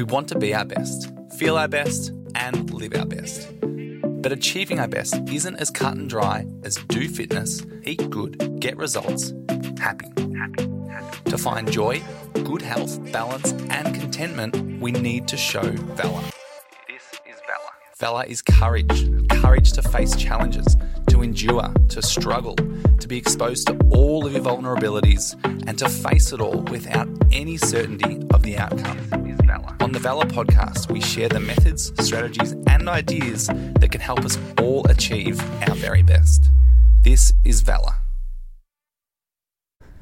We want to be our best, feel our best, and live our best. But achieving our best isn't as cut and dry as do fitness, eat good, get results, happy. To find joy, good health, balance, and contentment, we need to show valor. This is valor. Valor is courage courage to face challenges, to endure, to struggle, to be exposed to all of your vulnerabilities, and to face it all without any certainty of the outcome. On the Valor podcast, we share the methods, strategies, and ideas that can help us all achieve our very best. This is Valor.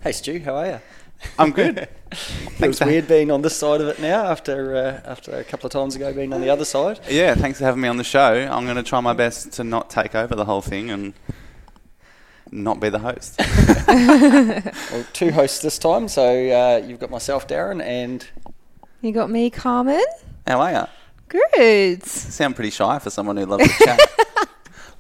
Hey Stu, how are you? I'm good. it was weird being on this side of it now after uh, after a couple of times ago being on the other side. Yeah, thanks for having me on the show. I'm going to try my best to not take over the whole thing and not be the host. well, two hosts this time, so uh, you've got myself, Darren, and you got me, Carmen. How are you? Good. You sound pretty shy for someone who loves to chat.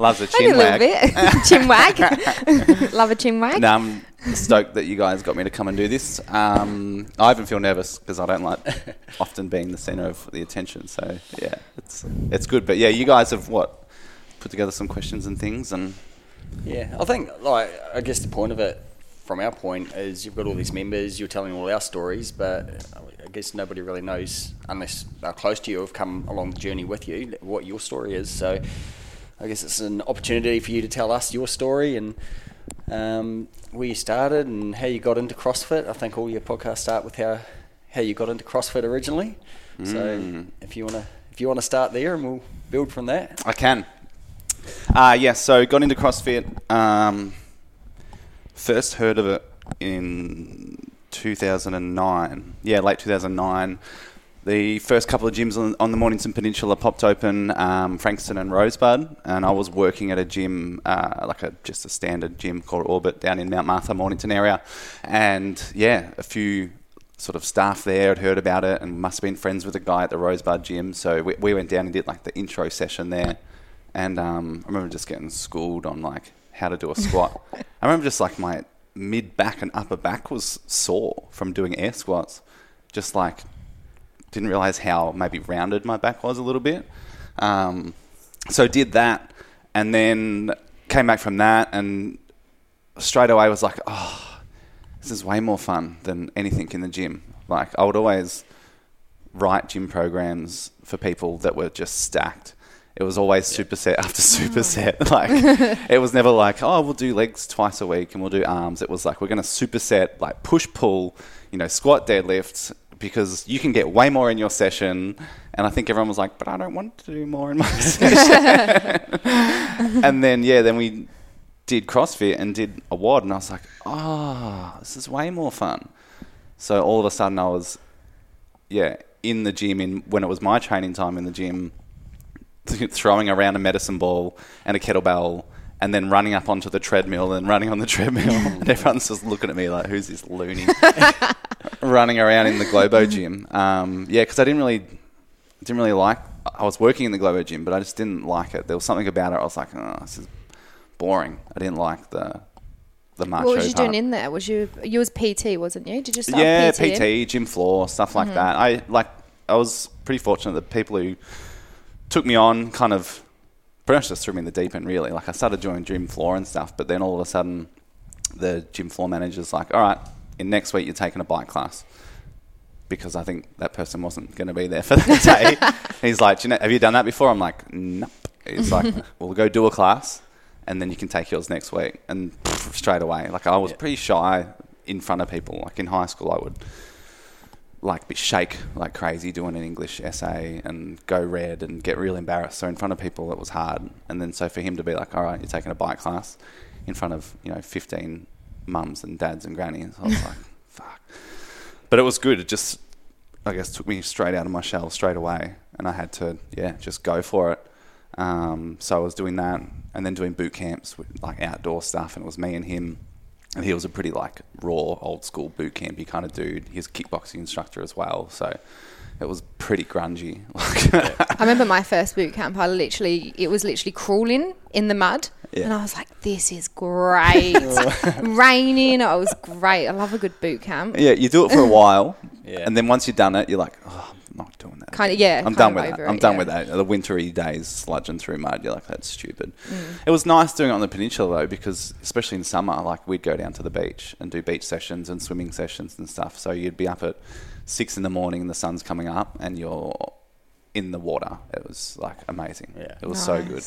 Loves a chin a wag. bit. chin wag. Love a chin wag. No, I'm stoked that you guys got me to come and do this. Um, I even feel nervous because I don't like often being the centre of the attention. So yeah, it's it's good. But yeah, you guys have what put together some questions and things and. Yeah, I think like I guess the point of it from our point is you've got all these members, you're telling all our stories, but I guess nobody really knows unless they're close to you or have come along the journey with you what your story is. So I guess it's an opportunity for you to tell us your story and um, where you started and how you got into CrossFit. I think all your podcasts start with how how you got into CrossFit originally. Mm. So if you wanna if you wanna start there and we'll build from that. I can. Uh, yeah, so got into CrossFit. Um, first heard of it in 2009. Yeah, late 2009 the first couple of gyms on, on the Mornington Peninsula popped open, um, Frankston and Rosebud, and I was working at a gym, uh, like a just a standard gym called Orbit down in Mount Martha, Mornington area, and yeah, a few sort of staff there had heard about it and must have been friends with a guy at the Rosebud gym, so we, we went down and did like the intro session there, and um, I remember just getting schooled on like how to do a squat. I remember just like my mid back and upper back was sore from doing air squats, just like didn't realize how maybe rounded my back was a little bit. Um, so did that, and then came back from that, and straight away was like, oh, this is way more fun than anything in the gym. Like I would always write gym programs for people that were just stacked. It was always superset after oh. superset. Like it was never like, oh, we'll do legs twice a week and we'll do arms. It was like we're going to superset, like push pull, you know, squat deadlifts, because you can get way more in your session. And I think everyone was like, but I don't want to do more in my session. and then, yeah, then we did CrossFit and did a WOD, and I was like, oh, this is way more fun. So all of a sudden, I was, yeah, in the gym in when it was my training time in the gym, throwing around a medicine ball and a kettlebell and then running up onto the treadmill and running on the treadmill. and everyone's just looking at me like, who's this loony running around in the Globo gym? Um, yeah, because I didn't really, didn't really like. I was working in the Globo gym, but I just didn't like it. There was something about it. I was like, oh, this is boring. I didn't like the the macho. What was you part. doing in there? Was you you was PT, wasn't you? Did you start yeah, PT? PT, gym floor, stuff like mm-hmm. that. I like. I was pretty fortunate that people who took me on kind of pretty much just threw me in the deep end, really. Like, I started doing gym floor and stuff, but then all of a sudden, the gym floor manager's like, all right, in next week, you're taking a bike class. Because I think that person wasn't going to be there for that day. He's like, you know, have you done that before? I'm like, nope. He's like, we'll go do a class and then you can take yours next week. And straight away, like I was pretty shy in front of people. Like in high school, I would like be shake like crazy doing an English essay and go red and get real embarrassed. So in front of people, it was hard. And then so for him to be like, all right, you're taking a bike class in front of you know 15 mums and dads and grannies, I was like, fuck. But it was good. It just I guess took me straight out of my shell straight away, and I had to yeah just go for it. Um, so I was doing that, and then doing boot camps with like outdoor stuff, and it was me and him and he was a pretty like raw, old school boot campy kind of dude. He's a kickboxing instructor as well, so it was pretty grungy. I remember my first boot camp. I literally, it was literally crawling in the mud, yeah. and I was like, "This is great." Raining, it was great. I love a good boot camp. Yeah, you do it for a while, yeah. and then once you've done it, you're like, "Oh, I'm not doing that." kind of yeah. I'm done with that. over I'm done yeah. with that. The wintry days sludging through mud, you're like, that's stupid. Mm. It was nice doing it on the peninsula though, because especially in summer, like we'd go down to the beach and do beach sessions and swimming sessions and stuff. So you'd be up at six in the morning and the sun's coming up and you're in the water. It was like amazing. Yeah. It was so good.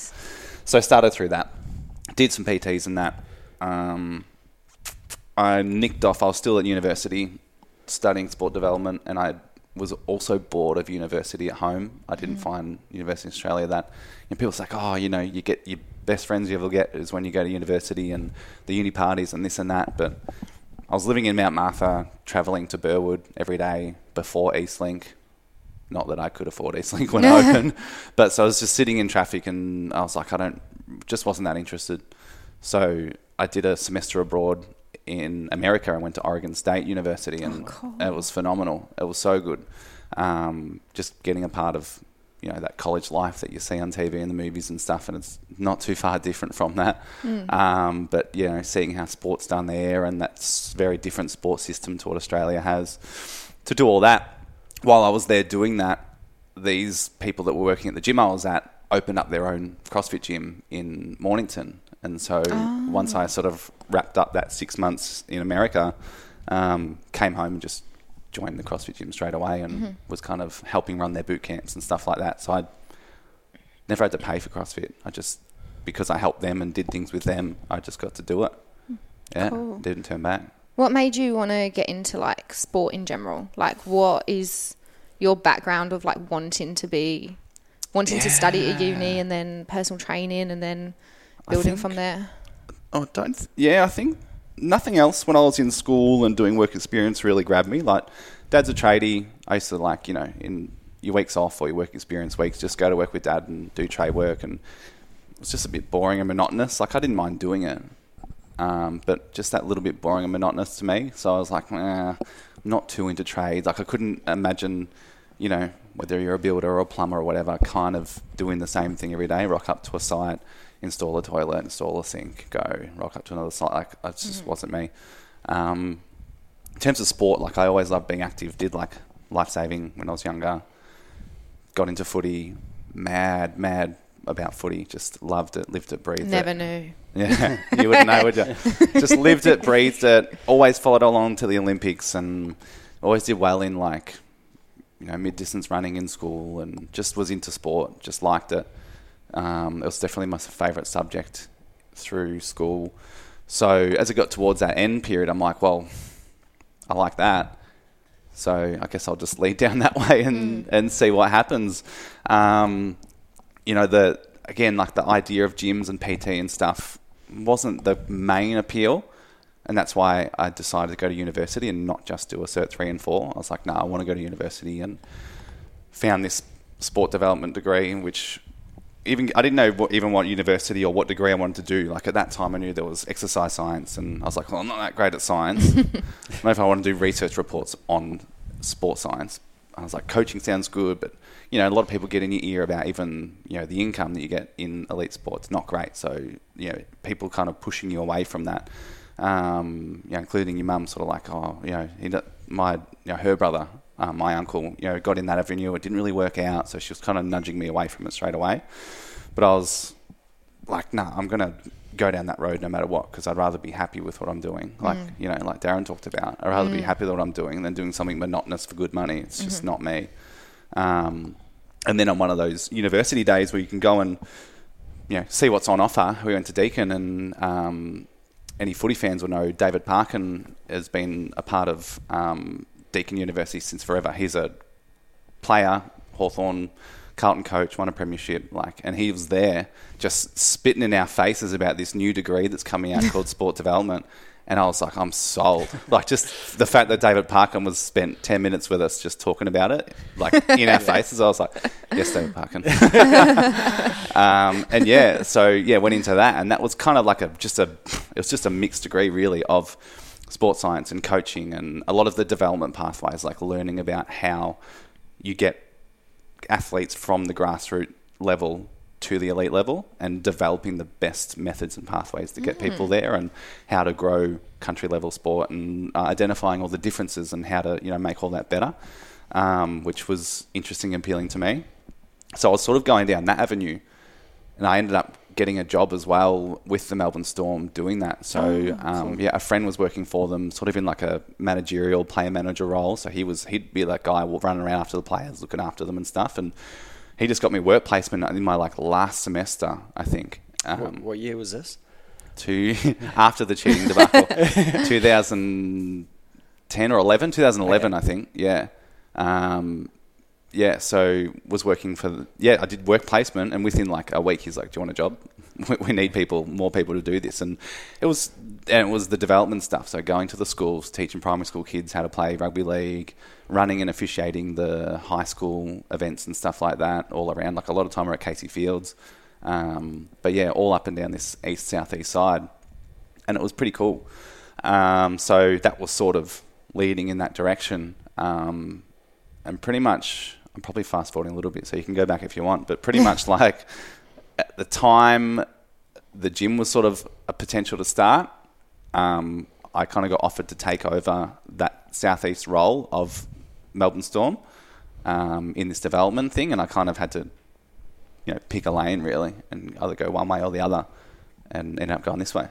So I started through that. Did some PTs and that. Um, I nicked off. I was still at university studying sport development, and I was also bored of university at home. I didn't mm. find university in Australia that. You know, people say, "Oh, you know, you get your best friends you ever get is when you go to university and the uni parties and this and that." But I was living in Mount Martha, travelling to Burwood every day before Eastlink. Not that I could afford Eastlink when it opened, but so I was just sitting in traffic, and I was like, I don't, just wasn't that interested. So I did a semester abroad in America. I went to Oregon State University, and it was phenomenal. It was so good. Um, just getting a part of you know that college life that you see on TV and the movies and stuff, and it's not too far different from that. Um, but you know, seeing how sports done there, and that's very different sports system to what Australia has. To do all that, while I was there doing that, these people that were working at the gym I was at opened up their own CrossFit gym in Mornington. And so once I ah. sort of wrapped up that six months in America, um, came home and just joined the CrossFit gym straight away and mm-hmm. was kind of helping run their boot camps and stuff like that. So I never had to pay for CrossFit. I just, because I helped them and did things with them, I just got to do it. Hmm. Yeah, Cool. didn't turn back. What made you want to get into like sport in general? Like, what is your background of like wanting to be, wanting to study at uni and then personal training and then building from there? Oh, don't. Th- yeah, I think nothing else when I was in school and doing work experience really grabbed me. Like, dad's a tradie. I used to like, you know, in your weeks off or your work experience weeks, just go to work with dad and do trade work, and it was just a bit boring and monotonous. Like, I didn't mind doing it, um, but just that little bit boring and monotonous to me. So I was like, eh, not too into trades. Like, I couldn't imagine, you know, whether you're a builder or a plumber or whatever, kind of doing the same thing every day. Rock up to a site, install a toilet, install a sink, go. Rock up to another site. Like, it just wasn't me. Um, in terms of sport, like I always loved being active. Did like life saving when I was younger. Got into footy. Mad, mad about footy. Just loved it, lived it, breathed it. Never knew. Yeah, you wouldn't know, would you? Just lived it, breathed it. Always followed along to the Olympics, and always did well in like, you know, mid distance running in school, and just was into sport. Just liked it. Um, it was definitely my favourite subject through school. So as it got towards that end period, I'm like, well, I like that. So I guess I'll just lead down that way and, and see what happens. Um, you know, the again, like the idea of gyms and PT and stuff wasn't the main appeal. And that's why I decided to go to university and not just do a Cert 3 and 4. I was like, no, I want to go to university and found this sport development degree, in which even I didn't know what, even what university or what degree I wanted to do. Like at that time, I knew there was exercise science, and I was like, well, I'm not that great at science. I don't know if I want to do research reports on sports science, I was like, coaching sounds good, but you know, a lot of people get in your ear about even you know the income that you get in elite sports, not great. So you know, people kind of pushing you away from that. Um, you know, including your mum, sort of like, oh, you know, my, you know, her brother, uh, my uncle, you know, got in that avenue. It didn't really work out, so she was kind of nudging me away from it straight away. But I was like, nah, I'm gonna go down that road no matter what because I'd rather be happy with what I'm doing. Like you know, like Darren talked about, I'd rather be happy with what I'm doing than doing something monotonous for good money. It's just not me. Um, and then on one of those university days where you can go and you know see what's on offer, we went to Deakin and. Um, any footy fans will know David Parkin has been a part of um, Deakin University since forever. He's a player, Hawthorn, Carlton coach, won a premiership, like, and he was there just spitting in our faces about this new degree that's coming out called sport development. And I was like, I'm sold. Like, just the fact that David Parkin was spent 10 minutes with us just talking about it, like in our faces, I was like, yes, David Parkin. um, and yeah, so yeah, went into that, and that was kind of like a just a it was just a mixed degree really of sports science and coaching and a lot of the development pathways, like learning about how you get athletes from the grassroots level to the elite level and developing the best methods and pathways to get people there and how to grow country level sport and uh, identifying all the differences and how to you know make all that better um, which was interesting and appealing to me. So I was sort of going down that avenue, and I ended up getting a job as well with the Melbourne Storm doing that. So um, yeah, a friend was working for them, sort of in like a managerial player manager role. So he was he'd be that guy running around after the players, looking after them and stuff. And he just got me work placement in my like last semester, I think. What, Um, what year was this? to after the cheating debacle, 2010 or 11, 2011, I think. Yeah, um, yeah. So was working for the, yeah. I did work placement, and within like a week, he's like, "Do you want a job? We, we need people, more people to do this." And it was and it was the development stuff. So going to the schools, teaching primary school kids how to play rugby league, running and officiating the high school events and stuff like that, all around. Like a lot of time we're at Casey Fields. Um, but yeah, all up and down this east southeast side, and it was pretty cool. Um, so that was sort of leading in that direction, um, and pretty much I'm probably fast forwarding a little bit, so you can go back if you want. But pretty much like at the time, the gym was sort of a potential to start. Um, I kind of got offered to take over that southeast role of Melbourne Storm um, in this development thing, and I kind of had to you know, pick a lane really and either go one way or the other and end up going this way.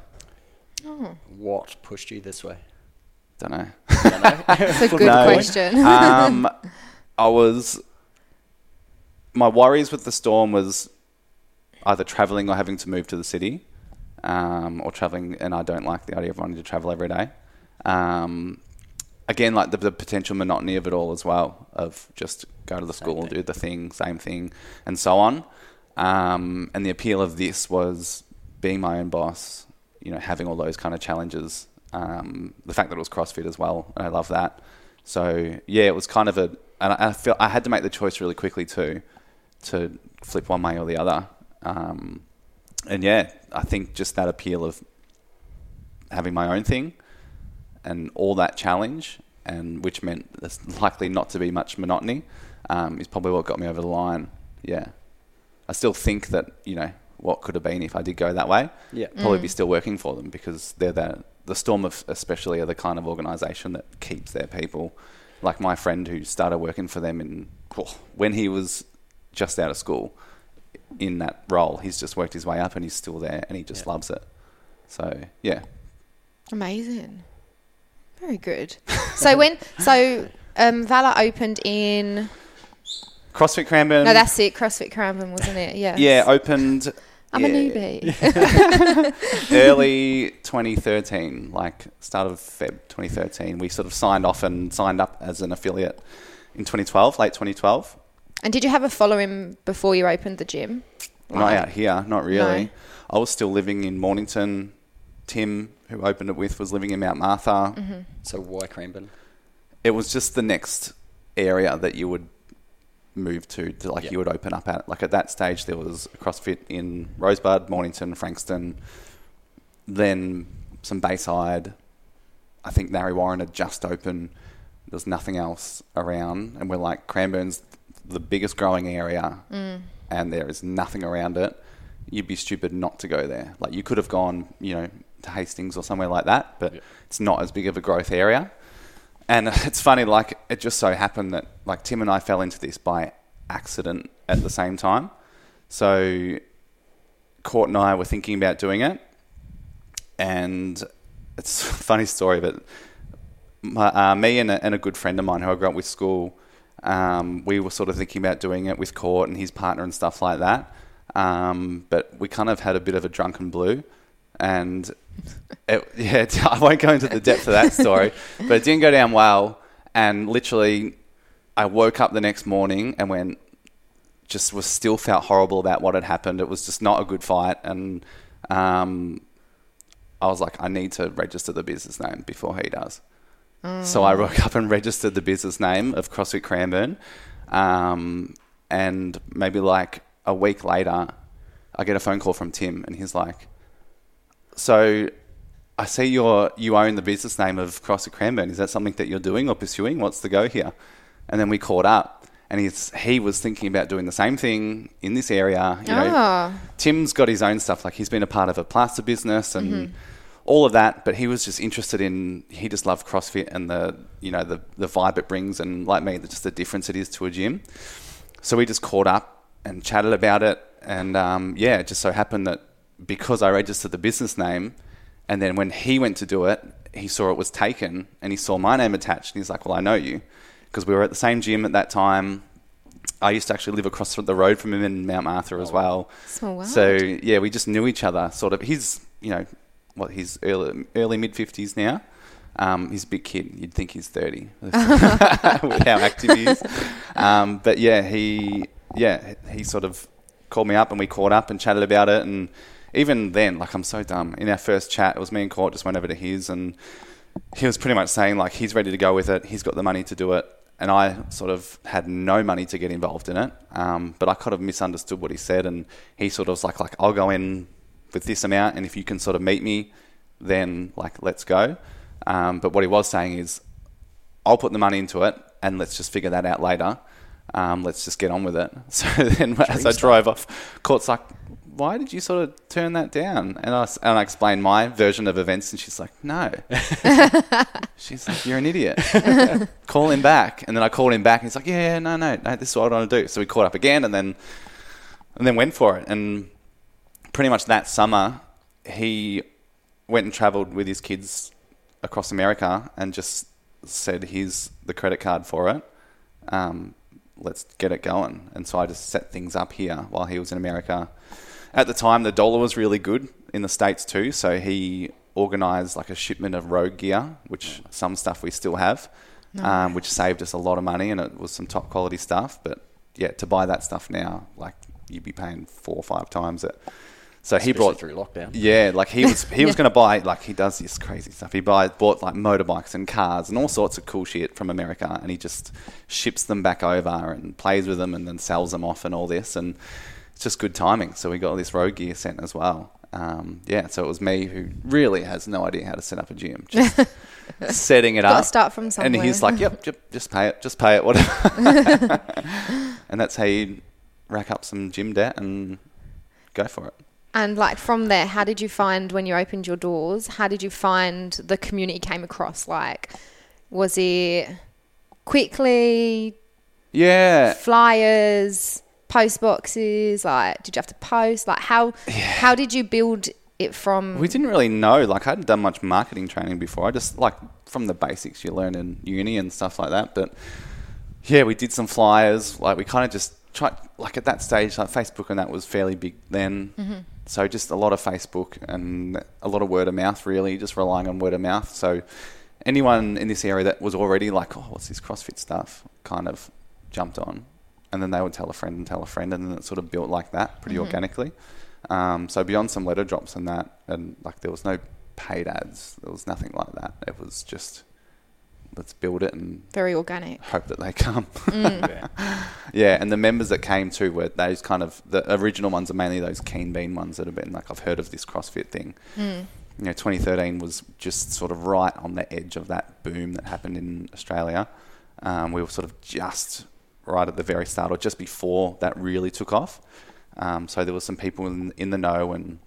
What pushed you this way? Don't know. That's a good No. question. um, I was. My worries with the storm was either traveling or having to move to the city, um, or traveling, and I don't like the idea of wanting to travel every day. Um, again, like the, the potential monotony of it all as well, of just go to the school, do the thing, same thing, and so on. Um, and the appeal of this was being my own boss, you know, having all those kind of challenges. Um, the fact that it was CrossFit as well, and I love that. So yeah, it was kind of a, and I, I feel I had to make the choice really quickly too, to flip one way or the other. Um, and yeah, I think just that appeal of having my own thing and all that challenge, and which meant there's likely not to be much monotony, um, is probably what got me over the line. Yeah, I still think that you know what could have been if I did go that way. Yeah. probably be still working for them because they're the the Storm of especially are the kind of organisation that keeps their people. Like my friend who started working for them in oh, when he was just out of school in that role, he's just worked his way up and he's still there and he just Yeah. loves it. So yeah, Amazing. Very good. So when so um, Valor opened in CrossFit Cranbourne. no, that's it. CrossFit Cranbourne, wasn't it? Yeah. yeah, opened. I'm yeah, a newbie. early 2013, like start of Feb 2013. We sort of signed off and signed up as an affiliate in 2012, late 2012. And did you have a following before you opened the gym? Not Like- out here, not really. No. I was still living in Mornington. Tim, who opened it with, was living in Mount Martha. Mm-hmm. So why Cranbourne? It was just the next area that you would move to, to like Yeah. you would open up at. Like at that stage, there was a CrossFit in Rosebud, Mornington, Frankston, then some Bayside. I think Narre Warren had just opened. There was nothing else around, and we're like Cranbourne's the biggest growing area, and there is nothing around it. You'd be stupid not to go there. Like you could have gone, you know, to Hastings or somewhere like that, but Yeah. it's not as big of a growth area. And it's funny, like it just so happened that like Tim and I fell into this by accident at the same time. So Court and I were thinking about doing it, and it's a funny story, but my, uh, me and a, and a good friend of mine who I grew up with school, um, we were sort of thinking about doing it with Court and his partner and stuff like that. Um, but we kind of had a bit of a drunken blue, and it, yeah, I won't go into the depth of that story, but it didn't go down well. And literally, I woke up the next morning and went, just was still felt horrible about what had happened. It was just not a good fight, and um, I was like, I need to register the business name before he does. So I woke up and registered the business name of CrossFit Cranbourne, um, and maybe like a week later, I get a phone call from Tim, and he's like, "So, I see you're you own the business name of CrossFit Cranbourne. Is that something that you're doing or pursuing? What's the go here?" And then we caught up, and he's he was thinking about doing the same thing in this area. You know, Oh. Tim's got his own stuff. Like he's been a part of a plaster business and all of that. But he was just interested in. He just loved CrossFit and the you know the the vibe it brings, and like me, just the difference it is to a gym. So we just caught up and chatted about it, and um, yeah, it just so happened that because I registered the business name, and then when he went to do it, he saw it was taken, and he saw my name attached, and he's like, "Well, I know you," because we were at the same gym at that time. I used to actually live across the road from him in Mount Martha as well. Small world. So yeah, we just knew each other. Sort of. He's you know what he's early early mid fifties now. Um, he's a big kid. You'd think he's thirty with how active he is. Um, but yeah, he yeah he sort of called me up and we caught up and chatted about it. And even then, like I'm so dumb. In our first chat, it was me and Court just went over to his and he was pretty much saying like he's ready to go with it. He's got the money to do it. And I sort of had no money to get involved in it, um, but I kind of misunderstood what he said, and he sort of was like, like I'll go in with this amount, and if you can sort of meet me, then like let's go. Um, but what he was saying is, I'll put the money into it, and let's just figure that out later. Um, let's just get on with it. So then, as I drove off, Court's like, "Why did you sort of turn that down?" And I and I explained my version of events, and she's like, "No." she's like, "You're an idiot." Call him back, and then I called him back, and he's like, "Yeah, no, no, no, this is what I want to do." So we caught up again, and then and then went for it, and pretty much that summer, he went and travelled with his kids across America and just said, "Here's the credit card for it. Um, let's get it going." And so I just set things up here while he was in America. At the time, the dollar was really good in the states too, so he organised like a shipment of Rogue gear, which some stuff we still have, um, which saved us a lot of money, and it was some top quality stuff. But yeah, to buy that stuff now, like you'd be paying four or five times it. So he Especially brought through lockdown. yeah, like he was he was going to buy like he does this crazy stuff. He buy bought like motorbikes and cars and all sorts of cool shit from America, and he just ships them back over and plays with them and then sells them off and all this, and it's just good timing. So we got all this Rogue gear sent as well. Um, yeah, so it was me who really has no idea how to set up a gym, just setting it Gotta up. start from somewhere. And he's like, "Yep, yep, just pay it, just pay it, whatever." and that's how you rack up some gym debt and go for it. And like from there, how did you find when you opened your doors? How did you find the community came across? Like, was it quickly Yeah, flyers, post boxes? Like, did you have to post? Like, how how did you build it from? We didn't really know. Like, I hadn't done much marketing training before. I just, like, from the basics you learn in uni and stuff like that. But yeah, we did some flyers. Like, we kind of just tried, like, at that stage, like, Facebook and that was fairly big then. Mm-hmm. So just a lot of Facebook and a lot of word of mouth, really, just relying on word of mouth. So anyone in this area that was already like, oh, what's this CrossFit stuff, kind of jumped on. And then they would tell a friend and tell a friend, and then it sort of built like that pretty organically. Um, so beyond some letter drops and that, and like there was no paid ads, there was nothing like that. It was just let's build it and very organic. hope that they come. Yeah. yeah, and the members that came too were those kind of the original ones are mainly those keen bean ones that have been like I've heard of this CrossFit thing. Hmm. You know, 2013 was just sort of right on the edge of that boom that happened in Australia. Um, we were sort of just right at the very start, or just before that really took off. Um, so there were some people in, in the know, and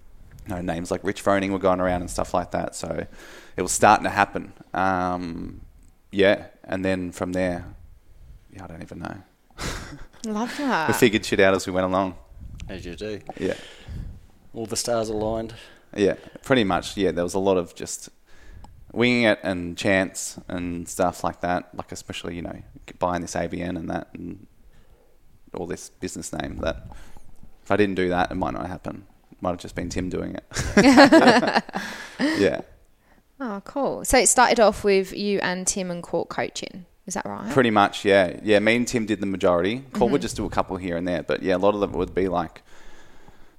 you know, names like Rich Froning were going around and stuff like that. So it was starting to happen. Um, yeah, and then from there, yeah, I don't even know. Love that. we figured shit out as we went along. As you do. Yeah, All the stars aligned. yeah, pretty much. Yeah, there was a lot of just winging it and chance and stuff like that. Like especially you know buying this ABN and that and all this business name. That if I didn't do that, it might not happen. Might have just been Tim doing it. yeah, Oh, cool. So it started off with you and Tim and Court coaching. Is that right? pretty much. Yeah, yeah. Me and Tim did the majority. Court Mm-hmm. would just do a couple here and there, but yeah, a lot of them would be like.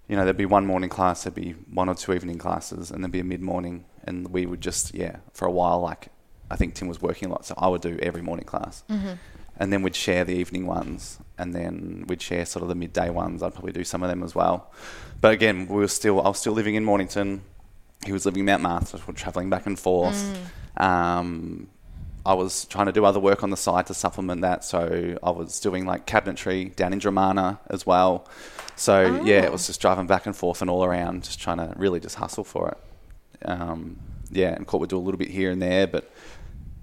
You know, there'd be one morning class, there'd be one or two evening classes, and there'd be a mid morning, and we would just, yeah, for a while, like, I think Tim was working a lot, so I would do every morning class. And then we'd share the evening ones, and then we'd share sort of the midday ones. I'd probably do some of them as well. But again, we were still, I was still living in Mornington. He was living in Mount Martha, so traveling back and forth. Um, I was trying to do other work on the side to supplement that. So I was doing like cabinetry down in Dromana as well. So yeah, it was just driving back and forth and all around, just trying to really just hustle for it. Um, yeah, and Court would do a little bit here and there, but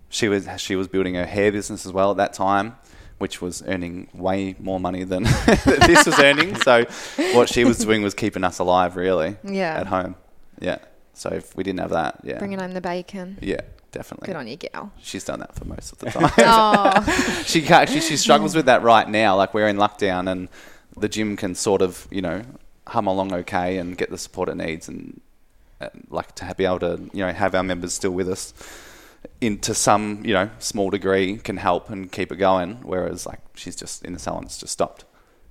she was she was building her hair business as well at that time, which was earning way more money than this was earning. So what she was doing was keeping us alive, really. Yeah. At home. Yeah. So if we didn't have that, yeah. Bringing home the bacon. yeah, definitely. Good on you, gal. She's done that for most of the time. Oh, she actually she struggles with that right now. Like we're in lockdown, and the gym can sort of you know hum along okay and get the support it needs, and, and like to be able to you know have our members still with us into some you know small degree can help and keep it going. Whereas like she's just in the salon, it's just stopped.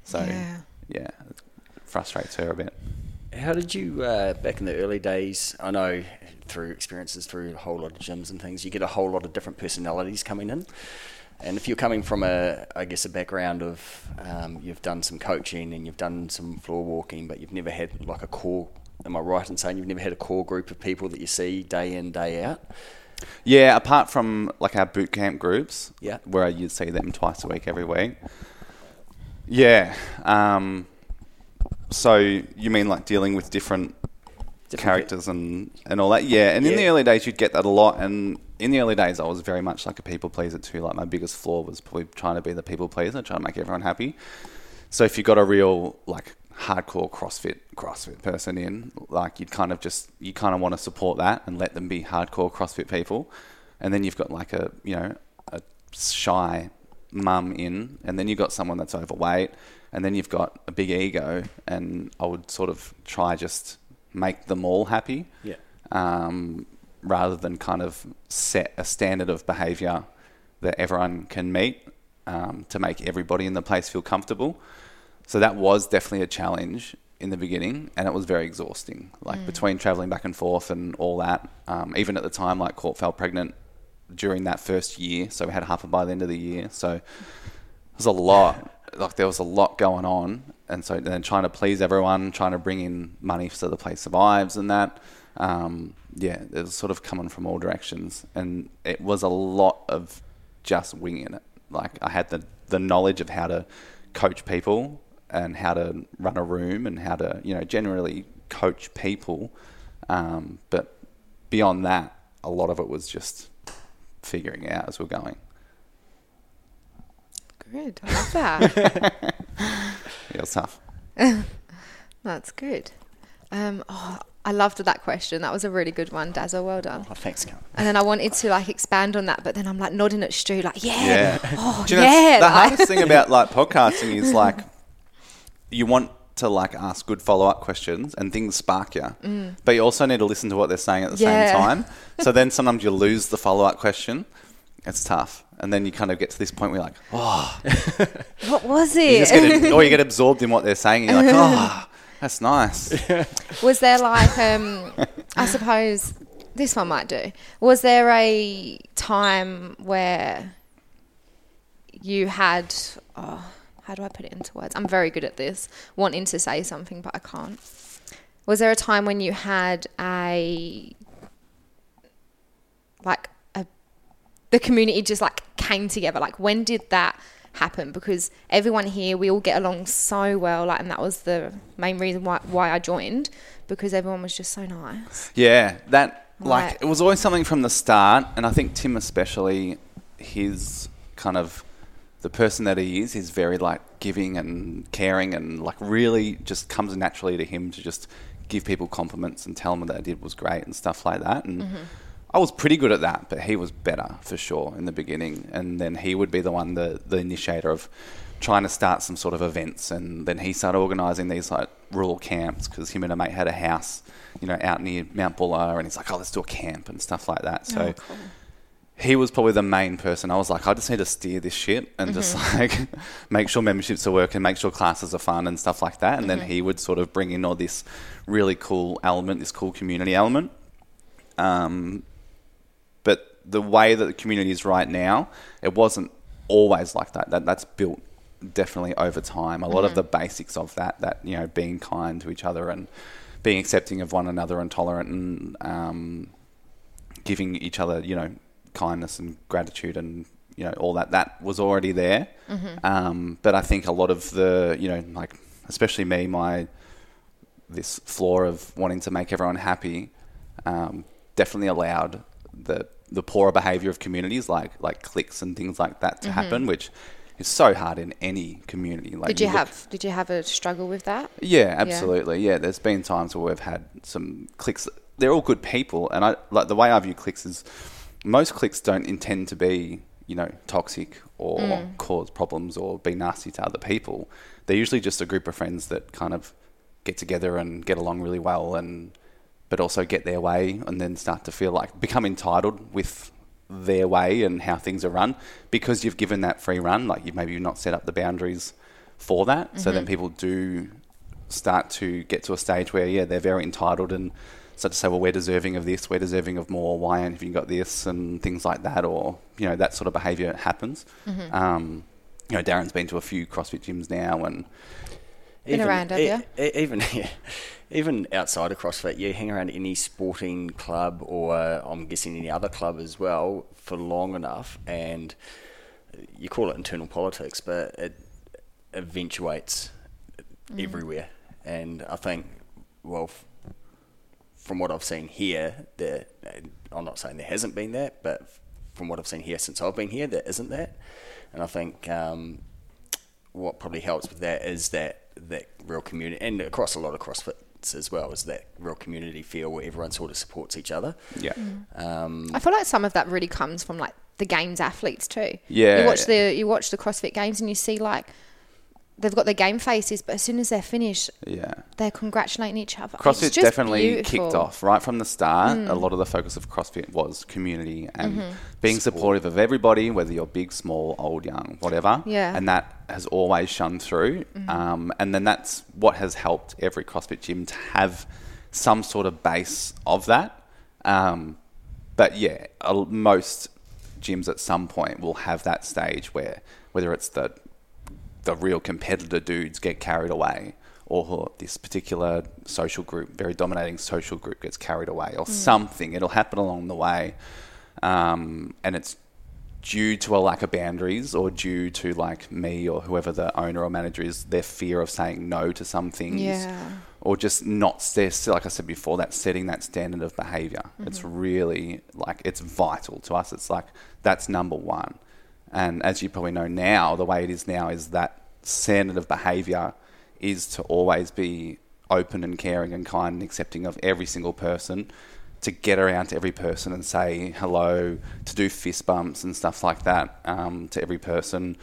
So Yeah. yeah, it frustrates her a bit. How did you, uh, back in the early days, I know through experiences through a whole lot of gyms and things, you get a whole lot of different personalities coming in. And if you're coming from a, I guess, a background of um, you've done some coaching and you've done some floor walking, but you've never had like a core, am I right in saying you've never had a core group of people that you see day in, day out? Yeah, apart from like our boot camp groups, Yeah. where you'd see them twice a week, every week. Yeah. Um, so you mean like dealing with different, Different characters and, and all that? Yeah. And in the early days, you'd get that a lot. And in the early days, I was very much like a people pleaser too. Like my biggest flaw was probably trying to be the people pleaser, trying to make everyone happy. So if you got a real like hardcore CrossFit CrossFit person in, like you'd kind of just you kind of want to support that and let them be hardcore CrossFit people, and then you've got like a you know a shy mum in, and then you've got someone that's overweight, and then you've got a big ego, and I would sort of try just make them all happy, Yeah. um, rather than kind of set a standard of behaviour that everyone can meet um, to make everybody in the place feel comfortable. So that was definitely a challenge in the beginning, and it was very exhausting. Like between traveling back and forth and all that, um, even at the time, like Court fell pregnant during that first year, so we had half a by the end of the year. So it was a lot. Like there was a lot going on, and so then trying to please everyone, trying to bring in money so the place survives, and that. Um, yeah, it was sort of coming from all directions, and it was a lot of just winging it. Like I had the the knowledge of how to coach people and how to run a room and how to you know generally coach people, um, but beyond that, a lot of it was just figuring out as we're going. Good. I love that. It was tough. That's good. Um, oh, I loved that question. That was a really good one, Dazzle. Well done. Oh, thanks, Cal. And then I wanted to like expand on that, but then I'm like nodding at Stu, like, yeah, Yeah. oh you know, yeah. the hardest thing about like podcasting is like you want to like ask good follow up questions and things spark you, but you also need to listen to what they're saying at the Mm. Yeah. same time. So then sometimes you lose the follow up question. It's tough, and then you kind of get to this point where you're like, oh, what was you it? just get, or you get absorbed in what they're saying, and you're like, oh, that's nice. Was there like, um, I suppose this one might do. Was there a time where you had, oh, how do I put it into words? I'm very good at this, wanting to say something, but I can't. Was there a time when you had a, like, the community just like came together? Like, when did that happen? Because everyone here, we all get along so well, like, and that was the main reason why, why I joined, because everyone was just so nice. Yeah, that like it was always something from the start, and I think Tim especially, his kind of the person that he is, is very like giving and caring, and like really just comes naturally to him to just give people compliments and tell them what they did was great and stuff like that. And mm-hmm. I was pretty good at that, but he was better for sure in the beginning. And then he would be the one, the the initiator of trying to start some sort of events, and then he started organising these like rural camps because him and a mate had a house, you know, out near Mount Buller, and he's like, "Oh, let's do a camp and stuff like that." So Oh, cool. he was probably the main person. I was like, I just need to steer this shit and just like make sure memberships are working, make sure classes are fun and stuff like that. And then he would sort of bring in all this really cool element, this cool community element. Um, the way that the community is right now, it wasn't always like that. That that's built definitely over time. A lot of the basics of that, that you know, being kind to each other and being accepting of one another and tolerant and um, giving each other, you know, kindness and gratitude and you know all that that was already there. Um, but I think a lot of the, you know, like especially me, my this flaw of wanting to make everyone happy um, definitely allowed the the poorer behaviour of communities like like cliques and things like that to happen, which is so hard in any community. Like Mm-hmm. Did you look- have Did you have a struggle with that? yeah, absolutely. Yeah. there's been times where we've had some cliques. They're all good people, and I like the way I view cliques is most cliques don't intend to be, you know, toxic or Mm. cause problems or be nasty to other people. They're usually just a group of friends that kind of get together and get along really well, and but also get their way, and then start to feel like become entitled with their way and how things are run. Because you've given that free run. Like you've maybe not set up the boundaries for that, so then people do start to get to a stage where yeah they're very entitled and start to say well we're deserving of this. We're deserving of more. Why haven't you got this? and things like that or you know that sort of behavior happens. Um, you know Darren's been to a few CrossFit gyms now and Been around, have e- ya? e- even even outside of CrossFit, you hang around any sporting club or uh, I'm guessing any other club as well for long enough, and you call it internal politics, but it eventuates Mm. everywhere. And I think, well, f- from what I've seen here, there, I'm not saying there hasn't been that, but from what I've seen here since I've been here, there isn't that. And I think um, what probably helps with that is that that real community, and across a lot of CrossFits as well, is that real community feel where everyone sort of supports each other. yeah Um, I feel like some of that really comes from like the games athletes too. Yeah. You watch the you watch the CrossFit games and you see like they've got their game faces, but as soon as they're finished, yeah they're congratulating each other. CrossFit It's just definitely beautiful. Mm. kicked off right from the start. A lot of the focus of CrossFit was community and Mm-hmm. being supportive of everybody, whether you're big, small, old, young, whatever. Yeah. Mm-hmm. And that has always shone through. Um, and then that's what has helped every CrossFit gym to have some sort of base of that. Um, but yeah, a- most gyms at some point will have that stage where whether it's the the real competitor dudes get carried away or this particular social group, very dominating social group gets carried away or something. It'll happen along the way. Um, and it's due to a lack of boundaries or due to like me or whoever the owner or manager is, their fear of saying no to some things Yeah. or just not like I said before, that setting that standard of behavior. It's Mm-hmm. really like it's vital to us. It's like that's number one. And as you probably know now, the way it is now is that standard of behavior is to always be open and caring and kind and accepting of every single person, to get around to every person and say hello, to do fist bumps and stuff like that um, to every person.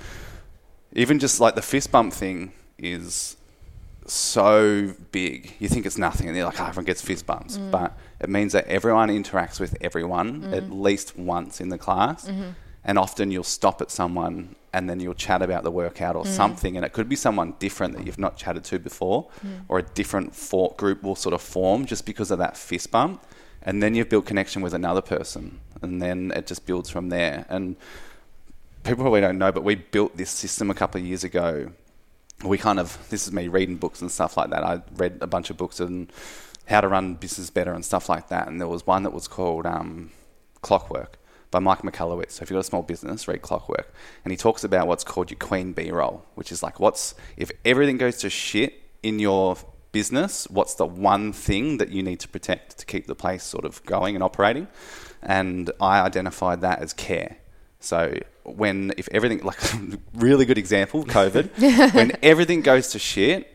Even just like the fist bump thing is so big. You think it's nothing, and you're like, oh, everyone gets fist bumps. Mm. But it means that everyone interacts with everyone mm-hmm. at least once in the class. Mm-hmm. And often you'll stop at someone and then you'll chat about the workout or something. And it could be someone different that you've not chatted to before, or a different for- group will sort of form just because of that fist bump. And then you've built connection with another person. And then it just builds from there. And people probably don't know, but we built this system a couple of years ago we kind of this is me reading books and stuff like that. I read a bunch of books on how to run business better and stuff like that. And there was one that was called um, Clockwork by Mike Michalowicz. So if you've got a small business, read Clockwork. And he talks about what's called your queen bee role, which is like what's if everything goes to shit in your business, what's the one thing that you need to protect to keep the place sort of going and operating? And I identified that as care. So when if everything like really good example, COVID, when everything goes to shit,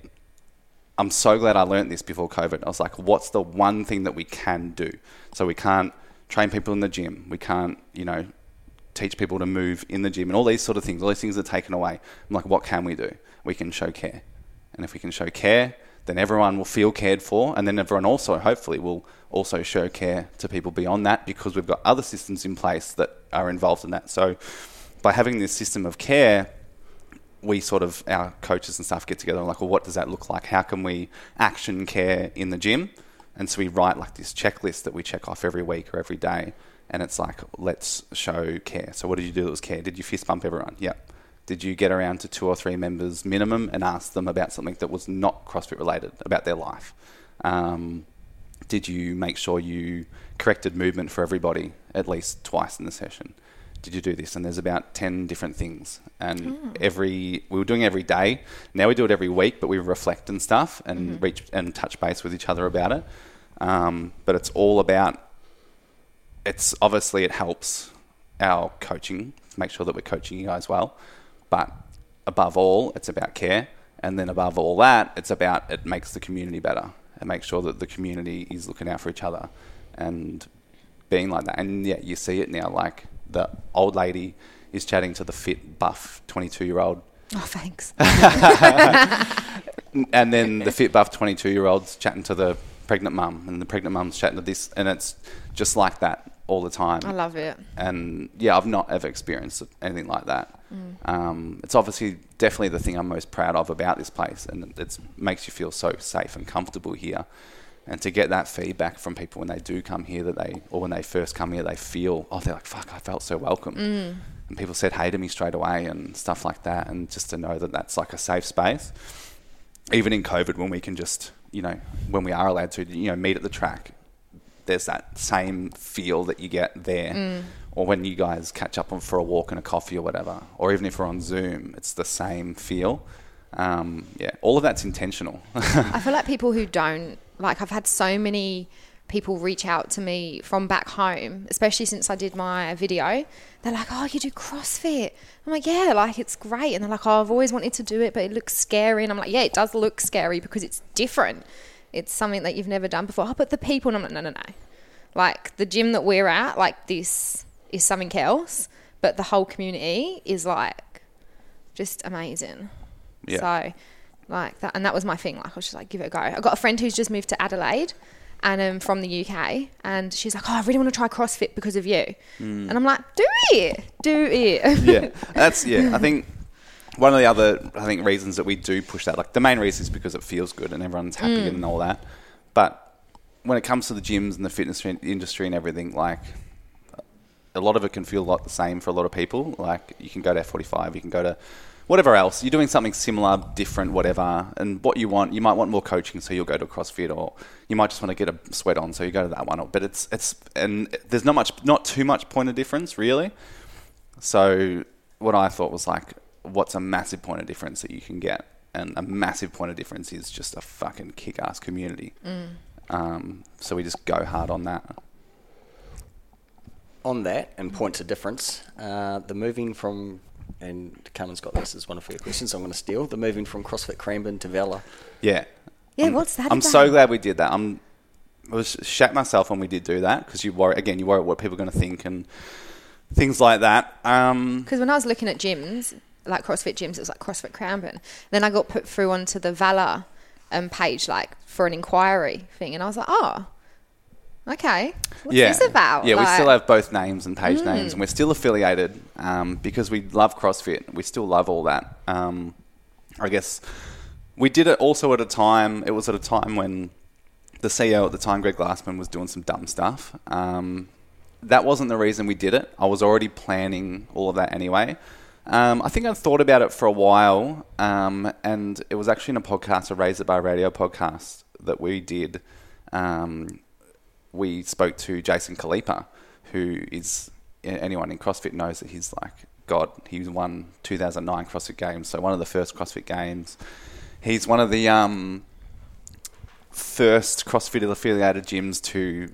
I'm so glad I learned this before COVID. I was like, what's the one thing that we can do? So we can't train people in the gym. We can't, you know, teach people to move in the gym and all these sort of things. All these things are taken away. I'm like, what can we do? We can show care. And if we can show care, then everyone will feel cared for. And then everyone also, hopefully, will also show care to people beyond that because we've got other systems in place that are involved in that. So by having this system of care, we sort of our coaches and stuff get together and like, well, what does that look like? How can we action care in the gym? And so we write like this checklist that we check off every week or every day, and it's like, let's show care. So what did you do that was care? Did you fist bump everyone? Yep. Did you get around to two or three members minimum and ask them about something that was not CrossFit related about their life? Um, did you make sure you corrected movement for everybody at least twice in the session? Did you do this? And there's about 10 different things. And every, we were doing every day. Now we do it every week, but we reflect and stuff and reach and touch base with each other about it. Um, but it's all about. It's obviously it helps our coaching, make sure that we're coaching you guys well, but above all, it's about care, and then above all that, it's about it makes the community better. It makes sure that the community is looking out for each other, and being like that. And yeah, you see it now. Like the old lady is chatting to the fit, buff, twenty-two-year-old. Oh, thanks. and then the fit buff 22 year old's chatting to the pregnant mum and the pregnant mum's chatting to this and it's just like that all the time. I love it. and yeah i've not ever experienced anything like that. Um, it's obviously definitely the thing i'm most proud of about this place and it makes you feel so safe and comfortable here and to get that feedback from people when they do come here that they or when they first come here they feel oh they're like fuck i felt so welcome and people said hey to me straight away and stuff like that and just to know that that's like a safe space even in COVID, when we can just, you know, when we are allowed to, you know, meet at the track, there's that same feel that you get there. Or when you guys catch up on for a walk and a coffee or whatever, or even if we're on Zoom, it's the same feel. Um, yeah, all of that's intentional. I feel like people who don't like I've had so many people reach out to me from back home, especially since I did my video. They're like, "Oh, you do CrossFit?" I'm like, "Yeah, like it's great." And they're like, "Oh, I've always wanted to do it, but it looks scary." And I'm like, "Yeah, it does look scary because it's different. It's something that you've never done before." Oh, but the people, and I'm like, "No, no, no. Like the gym that we're at, like this is something else, but the whole community is like just amazing." Yeah. So, like that, and that was my thing. Like I was just like, give it a go. I got a friend who's just moved to Adelaide, and um, from the UK, and she's like, oh, I really want to try CrossFit because of you, and I'm like, do it, do it. yeah, that's yeah. I think one of the other I think reasons that we do push that, like the main reason is because it feels good and everyone's happy and all that. But when it comes to the gyms and the fitness industry and everything, like a lot of it can feel a lot the same for a lot of people. Like you can go to F45, you can go to whatever else. You're doing something similar, different, whatever. And what you want, you might want more coaching, so you'll go to CrossFit, or you might just want to get a sweat on, so you go to that one. But it's it's and there's not much, not too much point of difference really. So what I thought was like, what's a massive point of difference that you can get? And a massive point of difference is just a fucking kick-ass community. Um, so we just go hard on that. On that, and points of difference, uh, the moving from, and Carmen's got this as one of her questions, I'm going to steal, the moving from CrossFit Cranbourne to Valor. Yeah. Yeah, I'm- what's that I'm about? so glad we did that. I'm I was shat myself when we did do that because you worry again. You worry what people are going to think and things like that. Um, Because when I was looking at gyms, like CrossFit gyms, it was like CrossFit Cranbourne. Then I got put through onto the Valor um, page, like for an inquiry thing, and I was like, oh, okay, what's yeah, this about? yeah. we still have both names and page names, and we're still affiliated um, because we love CrossFit. We still love all that. Um, I guess we did it also at a time. It was at a time when the CEO at the time, Greg Glassman, was doing some dumb stuff. Um, that wasn't the reason we did it. I was already planning all of that anyway. Um, I think I'd thought about it for a while, um, and it was actually in a podcast, a Raise It by Radio podcast that we did. Um, we spoke to Jason Khalipa, who is anyone in CrossFit knows that he's like God. He won 2009 CrossFit Games, so one of the first CrossFit Games. He's one of the um, first CrossFit affiliated gyms to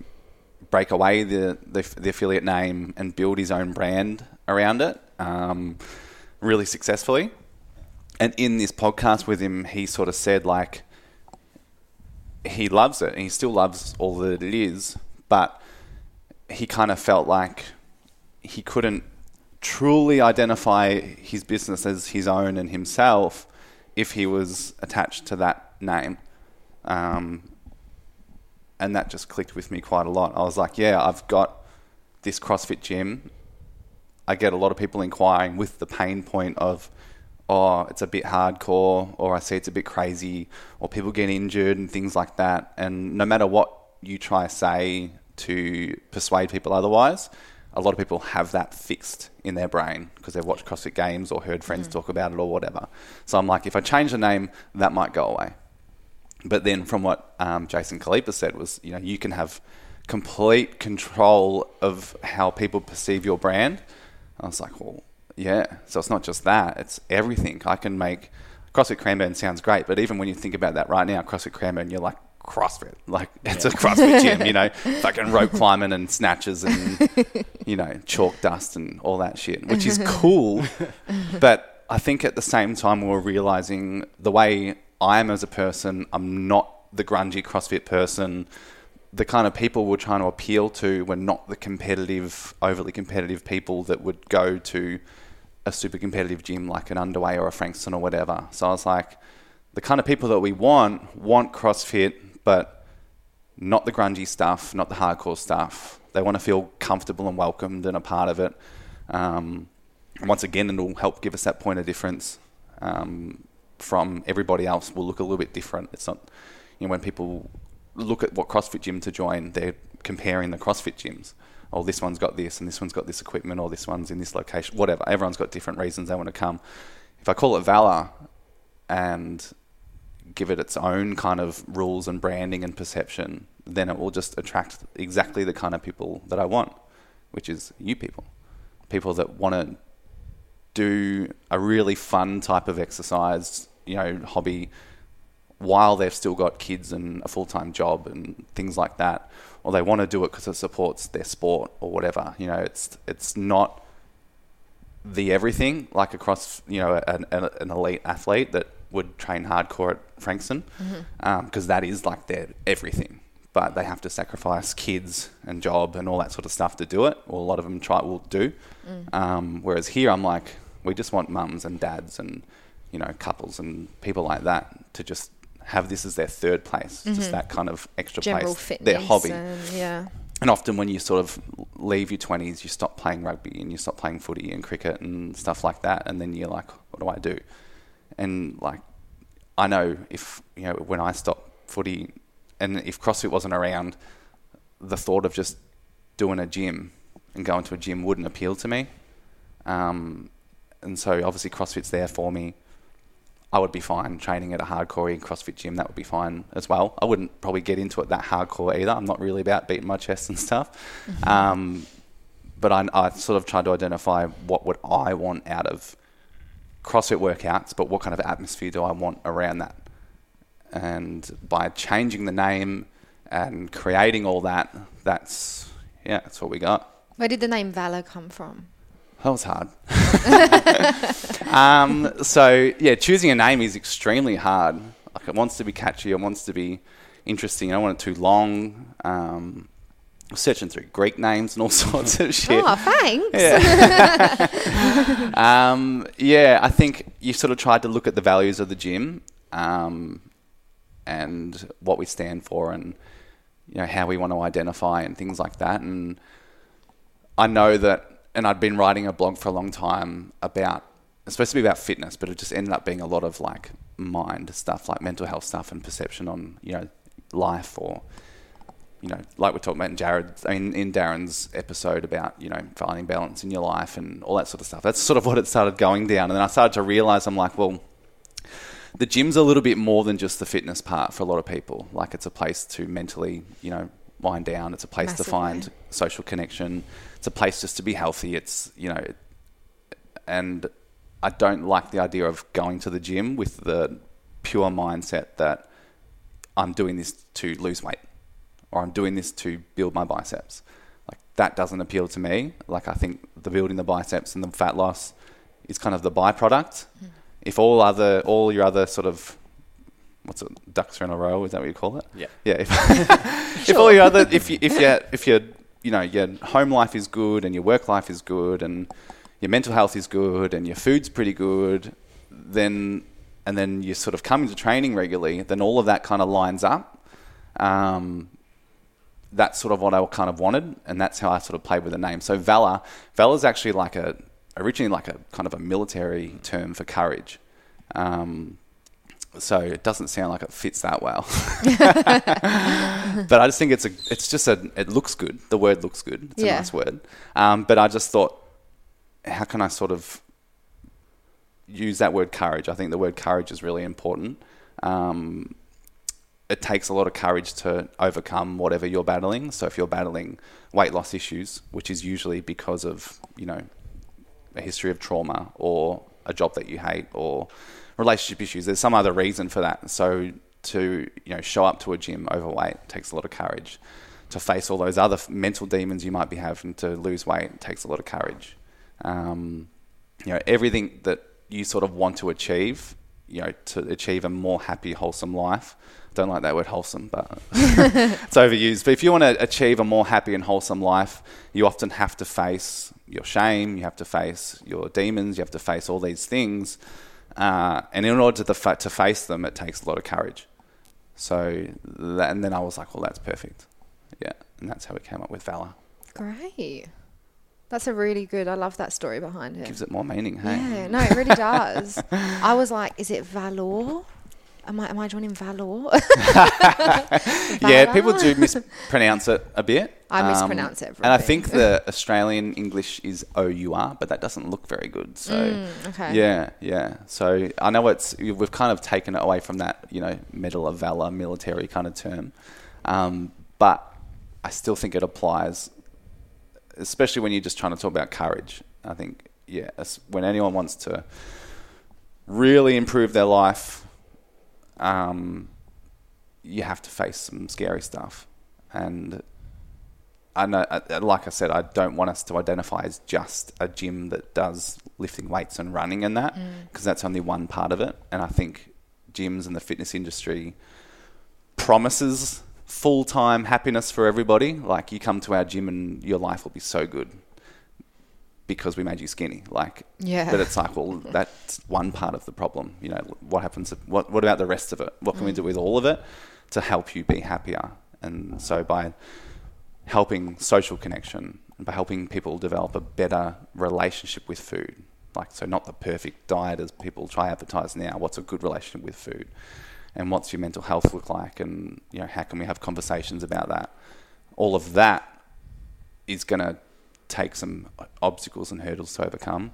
break away the, the, the affiliate name and build his own brand around it um, really successfully. And in this podcast with him, he sort of said like he loves it and he still loves all that it is, but he kind of felt like he couldn't truly identify his business as his own and himself if he was attached to that name. Um, and that just clicked with me quite a lot. I was like, yeah, I've got this CrossFit gym. I get a lot of people inquiring with the pain point of, oh, it's a bit hardcore, or I see it's a bit crazy, or people get injured and things like that. And no matter what you try to say to persuade people otherwise, a lot of people have that fixed in their brain because they've watched CrossFit games or heard friends talk about it or whatever. So I'm like, if I change the name, that might go away. But then, from what um, Jason Khalipa said, was you know you can have complete control of how people perceive your brand. I was like, well, yeah. So it's not just that; it's everything. I can make CrossFit Cranbourne sounds great, but even when you think about that right now, CrossFit Cranbourne, you're like CrossFit. Like it's a CrossFit gym, you know, fucking rope climbing and snatches and you know chalk dust and all that shit, which is cool. but I think at the same time we're realizing the way I am as a person, I'm not the grungy CrossFit person. The kind of people we're trying to appeal to, we're not the competitive, overly competitive people that would go to a super competitive gym like an Underway or a Frankston or whatever. So I was like, the kind of people that we want want CrossFit, but not the grungy stuff, not the hardcore stuff. They want to feel comfortable and welcomed and a part of it. Um, and once again, it'll help give us that point of difference um, from everybody else. Will look a little bit different. It's not, you know, when people look at what CrossFit gym to join, they're comparing the CrossFit gyms. Oh, this one's got this, and this one's got this equipment, or this one's in this location. Whatever. Everyone's got different reasons they want to come. If I call it Valor, and give it its own kind of rules and branding and perception, then it will just attract exactly the kind of people that I want, which is you people. People that want to do a really fun type of exercise, you know, hobby while they've still got kids and a full-time job and things like that or they want to do it because it supports their sport or whatever you know it's it's not the everything like across you know an, an elite athlete that would train hardcore at Frankston because Mm-hmm. um, that is like their everything. But they have to sacrifice kids and job and all that sort of stuff to do it. Or a lot of them try will do. Mm. Um, whereas here, I'm like, we just want mums and dads and you know couples and people like that to just have this as their third place, just that kind of extra Mm-hmm. General place, fitness. their hobby. And, yeah. And often when you sort of leave your 20s, you stop playing rugby and you stop playing footy and cricket and stuff like that. And then you're like, what do I do? And like, I know if, you know, when I stopped footy and if CrossFit wasn't around, the thought of just doing a gym and going to a gym wouldn't appeal to me. Um, and so obviously CrossFit's there for me. I would be fine training at a hardcore CrossFit gym. That would be fine as well. I wouldn't probably get into it that hardcore either. I'm not really about beating my chest and stuff. Um, but I, I sort of tried to identify what would I want out of CrossFit workouts, but what kind of atmosphere do I want around that? And by changing the name and creating all that, that's yeah, that's what we got. Where did the name Valor come from? That was hard. um, so yeah, choosing a name is extremely hard. Like it wants to be catchy, it wants to be interesting. I don't want it too long. Um, searching through Greek names and all sorts of shit. Oh, thanks. Um, yeah, I think you sort of tried to look at the values of the gym um, and what we stand for, and you know how we want to identify and things like that. And I know that, and I'd been writing a blog for a long time about, it's supposed to be about fitness, but it just ended up being a lot of like mind stuff, like mental health stuff and perception on you know life or you know, like we're talking about in Jared, I mean, in Darren's episode about, you know, finding balance in your life and all that sort of stuff. That's sort of what it started going down. And then I started to realize I'm like, well, the gym's a little bit more than just the fitness part for a lot of people. Like it's a place to mentally, you know, wind down. It's a place to find social connection. It's a place just to be healthy. It's, you know, and I don't like the idea of going to the gym with the pure mindset that I'm doing this to lose weight or I'm doing this to build my biceps. Like that doesn't appeal to me. Like I think the building the biceps and the fat loss is kind of the byproduct. Hmm. If all other all your other sort of what's it ducks are in a row is that what you call it? Yeah. Yeah. If, if all your other if you if you if your you know your home life is good and your work life is good and your mental health is good and your food's pretty good, then and then you sort of come into training regularly, then all of that kind of lines up. Um, that's sort of what I kind of wanted, and that's how I sort of played with the name. So valor, valor is actually like a originally like a kind of a military term for courage. Um, so it doesn't sound like it fits that well. but I just think it's a it's just a it looks good. The word looks good. It's Yeah. a nice word. Um, but I just thought, how can I sort of use that word courage? I think the word courage is really important. Um, it takes a lot of courage to overcome whatever you're battling. So if you're battling weight loss issues, which is usually because of you know a history of trauma or a job that you hate or relationship issues, there's some other reason for that. So to you know show up to a gym overweight takes a lot of courage. To face all those other mental demons you might be having to lose weight takes a lot of courage. Um, you know everything that you sort of want to achieve, you know, to achieve a more happy, wholesome life. Don't like that word wholesome, but it's overused. But if you want to achieve a more happy and wholesome life, you often have to face your shame, you have to face your demons, you have to face all these things. Uh, and in order to, fa- to face them, it takes a lot of courage. So, that, and then I was like, well, that's perfect. Yeah. And that's how we came up with Valor. Great. That's a really good. I love that story behind it. Gives it more meaning, hey? Yeah, no, it really does. I was like, is it Valor? Am I am I joining Valor? yeah, people do mispronounce it a bit. I Um, mispronounce it. And I think the Australian English is O U R, but that doesn't look very good. So Mm, okay. yeah, yeah. So I know it's we've kind of taken it away from that, you know, Medal of Valor military kind of term, um, but I still think it applies, especially when you're just trying to talk about courage. I think yeah, when anyone wants to really improve their life, um, you have to face some scary stuff. And I know, uh, like I said, I don't want us to identify as just a gym that does lifting weights and running and that, because that's only one part of it. And I think gyms and the fitness industry promises full time happiness for everybody. Like you come to our gym and your life will be so good because we made you skinny. Like, Yeah. But it's like, well, that's one part of the problem. You know, what happens? What What about the rest of it? What can we do mm. with all of it to help you be happier? And so by helping social connection and by helping people develop a better relationship with food, like so, not the perfect diet as people try advertise now. What's a good relationship with food? And what's your mental health look like? And you know, how can we have conversations about that? All of that is going to take some obstacles and hurdles to overcome,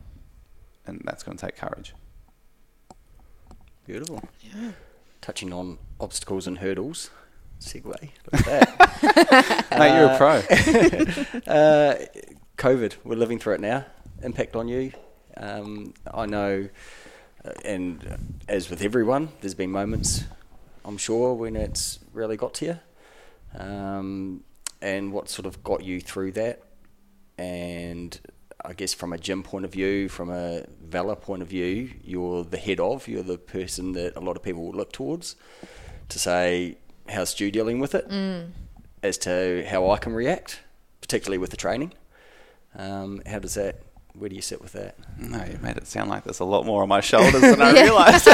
and that's going to take courage. Beautiful. Yeah. Touching on obstacles and hurdles. Segue. Look at that. Mate, you're a pro. uh, COVID, we're living through it now. Impact on you. Um, I know, uh, and as with everyone, there's been moments, I'm sure, when it's really got to you. Um, and what sort of got you through that? And I guess from a gym point of view, from a Valor point of view, you're the head of, you're the person that a lot of people will look towards to say, how's Stu dealing with it? As to how I can react, particularly with the training. Um, how does that, where do you sit with that? No, you made it sound like there's a lot more on my shoulders than I realised.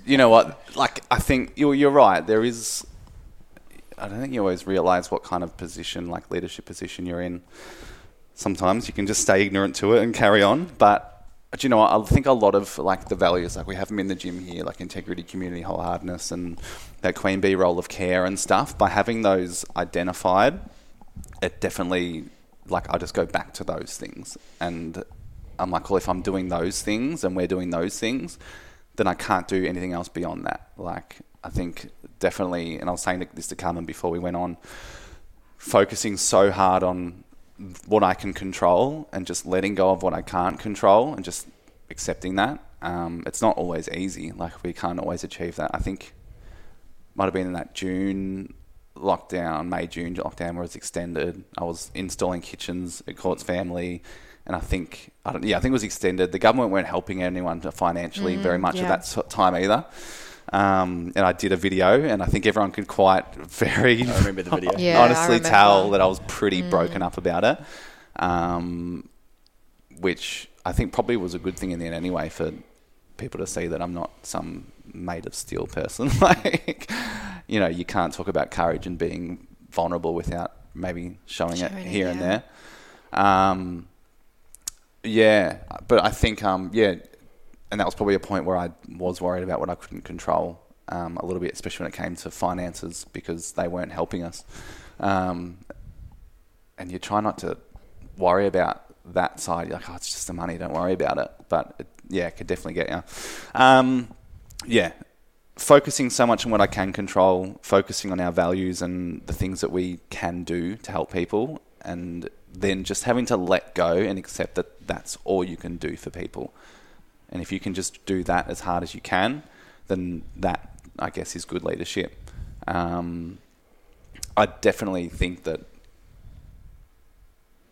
you know what? Like, I think you're, you're right. There is. I don't think you always realise what kind of position, like leadership position, you're in. Sometimes you can just stay ignorant to it and carry on. But do you know what? I think a lot of like the values, like we have them in the gym here, like integrity, community, wholeheartedness, and that queen bee role of care and stuff. By having those identified, it definitely like I just go back to those things and I'm like, well, if I'm doing those things and we're doing those things, then I can't do anything else beyond that. Like, I think definitely, and I was saying this to Carmen before we went on, focusing so hard on what I can control and just letting go of what I can't control and just accepting that. Um, it's not always easy. Like, we can't always achieve that. I think might have been in that June lockdown, May June lockdown, where it's extended. I was installing kitchens at Court's family, and I think I don't, yeah, I think it was extended. The government weren't helping anyone financially very much yeah. at that time either. Um, and I did a video, and I think everyone could quite very I remember the video. Yeah, honestly remember. tell that I was pretty broken up about it. Um, which I think probably was a good thing in the end anyway for people to see that I'm not some made of steel person. like, you know, you can't talk about courage and being vulnerable without maybe showing, it Showing it, here and yeah. there. Um, yeah, but I think, um, yeah, and that was probably a point where I was worried about what I couldn't control um, a little bit, especially when it came to finances because they weren't helping us. Um, and you try not to worry about that side. You're like, oh, it's just the money. Don't worry about it. But it, yeah, it could definitely get you. Um, yeah, focusing so much on what I can control, focusing on our values and the things that we can do to help people, and then just having to let go and accept that that's all you can do for people. And if you can just do that as hard as you can, then that I guess, is good leadership. Um, I definitely think that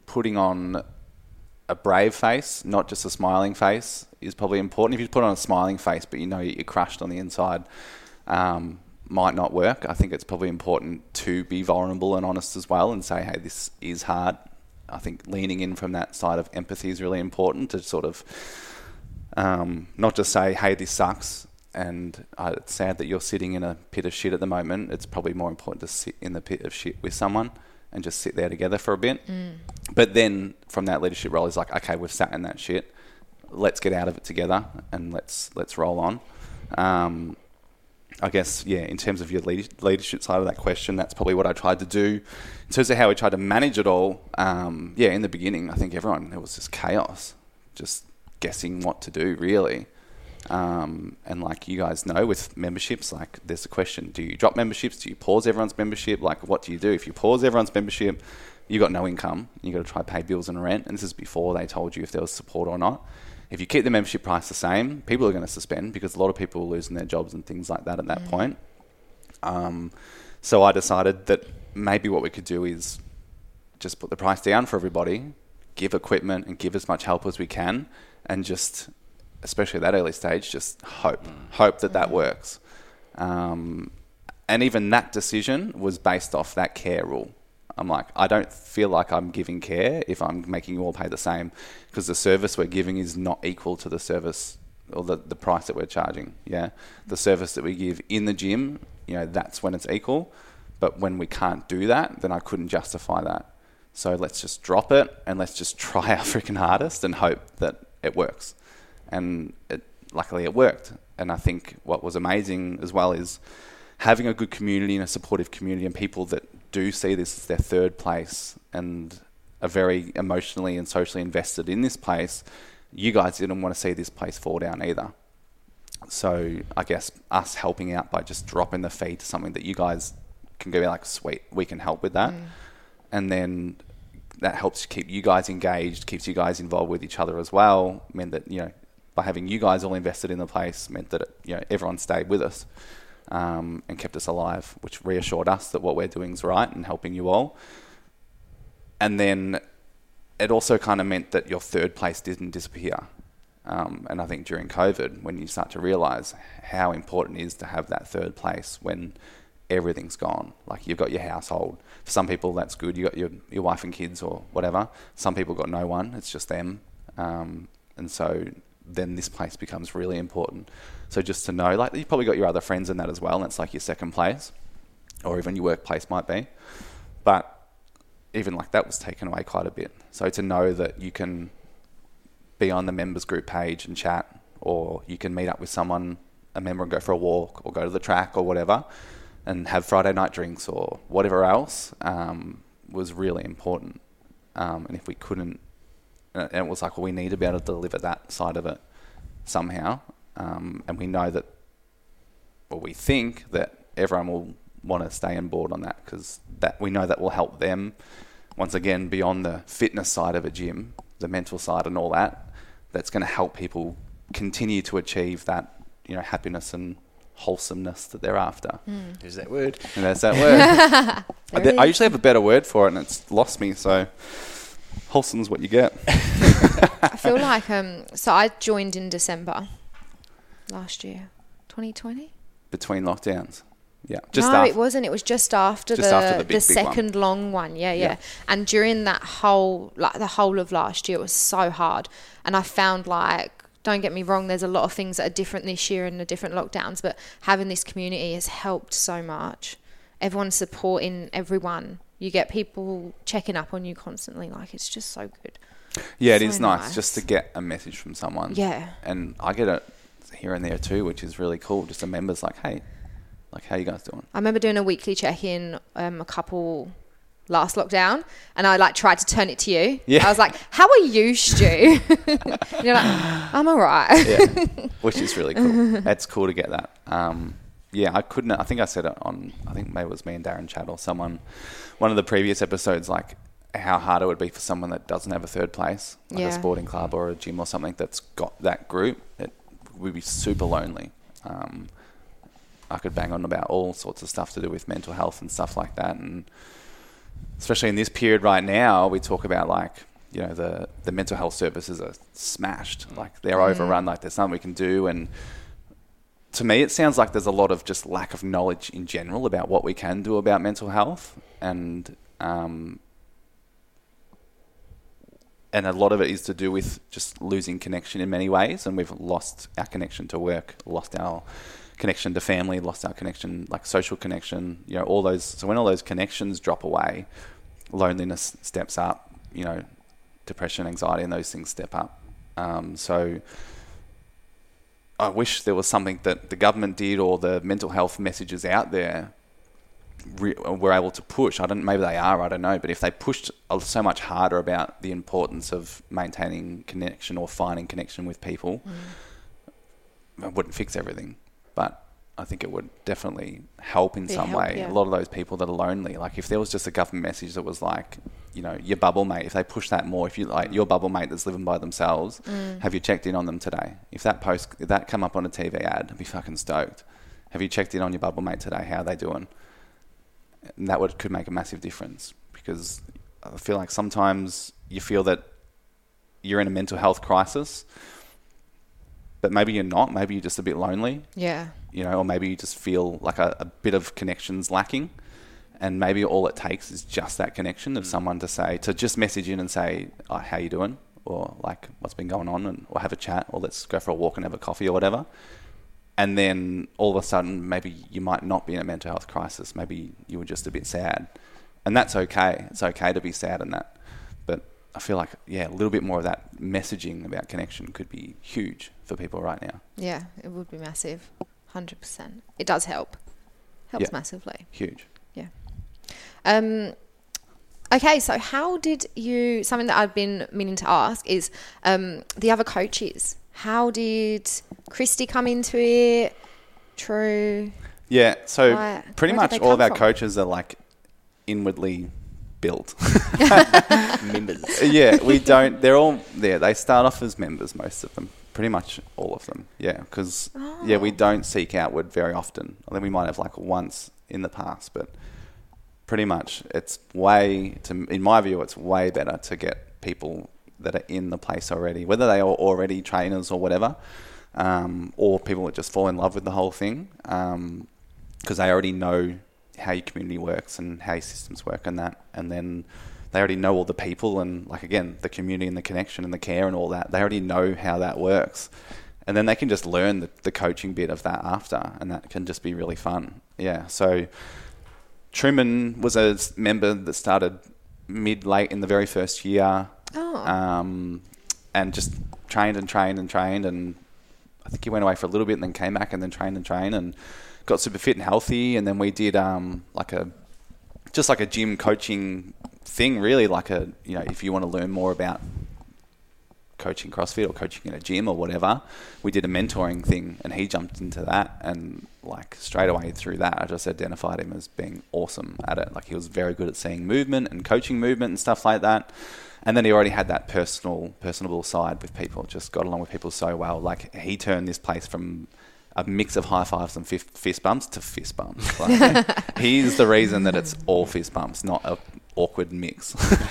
putting on a brave face, not just a smiling face, is probably important. If you put on a smiling face, but you know you're crushed on the inside, um, might not work. I think it's probably important to be vulnerable and honest as well, and say, "Hey, this is hard." I think leaning in from that side of empathy is really important to sort of um, not just say, "Hey, this sucks," and uh, it's sad that you're sitting in a pit of shit at the moment. It's probably more important to sit in the pit of shit with someone and just sit there together for a bit. But then from that leadership role, is like, okay, we've sat in that shit. Let's get out of it together and let's let's roll on. Um, I guess, yeah, in terms of your leadership side of that question, that's probably what I tried to do. In terms of how we tried to manage it all, um, yeah, in the beginning, I think everyone, it was just chaos, just guessing what to do, really. Um, and like you guys know with memberships, like there's a question do you drop memberships? Do you pause everyone's membership? Like, what do you do? If you pause everyone's membership, you got no income. You got to try pay bills and rent. And this is before they told you if there was support or not. If you keep the membership price the same, people are going to suspend because a lot of people are losing their jobs and things like that at that point. Um, so I decided that maybe what we could do is just put the price down for everybody, give equipment and give as much help as we can, and just, especially at that early stage, just hope, hope that that works. Um, and even that decision was based off that care rule. I'm like, I don't feel like I'm giving care if I'm making you all pay the same because the service we're giving is not equal to the service or the, the price that we're charging. Yeah. The service that we give in the gym, you know, that's when it's equal. But when we can't do that, then I couldn't justify that. So let's just drop it and let's just try our freaking hardest and hope that it works. And it, luckily it worked. And I think what was amazing as well is having a good community and a supportive community and people that do see this as their third place and are very emotionally and socially invested in this place, you guys didn't want to see this place fall down either. So I guess us helping out by just dropping the fee to something that you guys can go like, sweet, we can help with that. Mm. And then that helps keep you guys engaged, keeps you guys involved with each other as well. Meant that, you know, by having you guys all invested in the place meant that, it, you know, everyone stayed with us um, and kept us alive, which reassured us that what we're doing is right and helping you all. And then it also kind of meant that your third place didn't disappear. Um, and I think during COVID, when you start to realize how important it is to have that third place when everything's gone, like you've got your household. For some people, that's good. You got your, your wife and kids or whatever. Some people got no one. It's just them. Um, and so then this place becomes really important. So just to know, like you've probably got your other friends in that as well. And it's like your second place, or even your workplace might be. But even like that was taken away quite a bit. So to know that you can be on the members group page and chat, or you can meet up with someone, a member, and go for a walk, or go to the track, or whatever, and have Friday night drinks or whatever else, um, was really important. Um, and if we couldn't, and it was like, well, we need to be able to deliver that side of it somehow. Um, and we know that, or we think that everyone will want to stay on board on that because that we know that will help them. Once again, beyond the fitness side of a gym, the mental side and all that, that's going to help people continue to achieve that, you know, happiness and wholesomeness that they're after. There's that word. And there's that word. I, There did- I usually have a better word for it, and it's lost me. So, wholesome's what you get. I feel like um. So I joined in December last year, 2020. between lockdowns. Yeah, just no, after. it wasn't. It was just after Just the after the big, the big one. second long one. Yeah, yeah, Yeah. And during that whole like the whole of last year, it was so hard. And I found like, don't get me wrong, there's a lot of things that are different this year and the different lockdowns, but having this community has helped so much. Everyone's supporting everyone. You get people checking up on you constantly. Like it's just so good. Yeah, it So is nice, nice. just to get a message from someone. Yeah. And I get it here and there too, which is really cool. Just a member's like, hey, like, how you guys doing? I remember doing a weekly check in um, a couple last lockdown and I like tried to turn it to you. Yeah. I was like, How are you, Stu? You're like, I'm all right. Yeah, which is really cool. That's cool to get that. Um, yeah, I couldn't. I think I said it on. I think maybe it was me and Darren Chad or someone. One of the previous episodes, like how hard it would be for someone that doesn't have a third place, like Yeah. a sporting club or a gym or something that's got that group. It would be super lonely. Um, I could bang on about all sorts of stuff to do with mental health and stuff like that, and especially in this period right now, we talk about like you know the the mental health services are smashed, like they're overrun, like there's nothing we can do, and to me, it sounds like there's a lot of just lack of knowledge in general about what we can do about mental health, and um, and a lot of it is to do with just losing connection in many ways, and we've lost our connection to work, lost our connection to family, lost our connection, like social connection, you know, all those. So when all those connections drop away, loneliness steps up, you know, depression, anxiety, and those things step up. Um, so I wish there was something that the government did or the mental health messages out there re- were able to push. I don't. Maybe they are. I don't know. But if they pushed so much harder about the importance of maintaining connection or finding connection with people, it wouldn't fix everything. But I think it would definitely help in Be some help, way. yeah. A lot of those people that are lonely. Like if there was just a government message that was like, you know, your bubble mate. If they push that more, if you like your bubble mate that's living by themselves, Mm. have you checked in on them today? If that post, if that come up on a TV ad, I'd be fucking stoked. Have you checked in on your bubble mate today? How are they doing? And that would could make a massive difference because I feel like sometimes you feel that you're in a mental health crisis, but maybe you're not. Maybe you're just a bit lonely Yeah. you know, or maybe you just feel like a, a bit of connections lacking. And maybe all it takes is just that connection of mm. someone to say, to just message in and say, oh, how you doing? Or like, what's been going on? And, or have a chat, or let's go for a walk and have a coffee or whatever. And then all of a sudden, maybe you might not be in a mental health crisis. Maybe you were just a bit sad. And that's okay. It's okay to be sad and that. But I feel like, yeah, a little bit more of that messaging about connection could be huge for people right now. Yeah, it would be massive. 100%. It does help. Helps Yeah. massively. Huge. Yeah. Um, okay, so how did you, something that I've been meaning to ask is um, the other coaches. How did Christy come into it? True. Yeah, so Right. pretty Where much all of our from? coaches are like inwardly built. Members. yeah, we don't. They're all yeah. They start off as members, most of them. Pretty much all of them. Yeah, because yeah, Oh. we don't seek outward very often. I think we might have like once in the past, but pretty much it's way to in my view, it's way better to get people that are in the place already, whether they are already trainers or whatever, um, or people that just fall in love with the whole thing. Um, because they already know how your community works and how your systems work and that and then they already know all the people and like again the community and the connection and the care and all that they already know how that works and then they can just learn the, the coaching bit of that after and that can just be really fun yeah so truman was a member that started mid late in the very first year Oh. um, and just trained and trained and trained and I think he went away for a little bit and then came back and then trained and trained and got super fit and healthy. And then we did um, like a just like a gym coaching thing, really like a you know if you want to learn more about coaching CrossFit or coaching in a gym or whatever, we did a mentoring thing and he jumped into that and like straight away through that I just identified him as being awesome at it. Like he was very good at seeing movement and coaching movement and stuff like that. And then he already had that personal, personable side with people. Just got along with people so well. Like he turned this place from a mix of high fives and fist, fist bumps to fist bumps. Like, he's the reason that it's all fist bumps, not a awkward mix.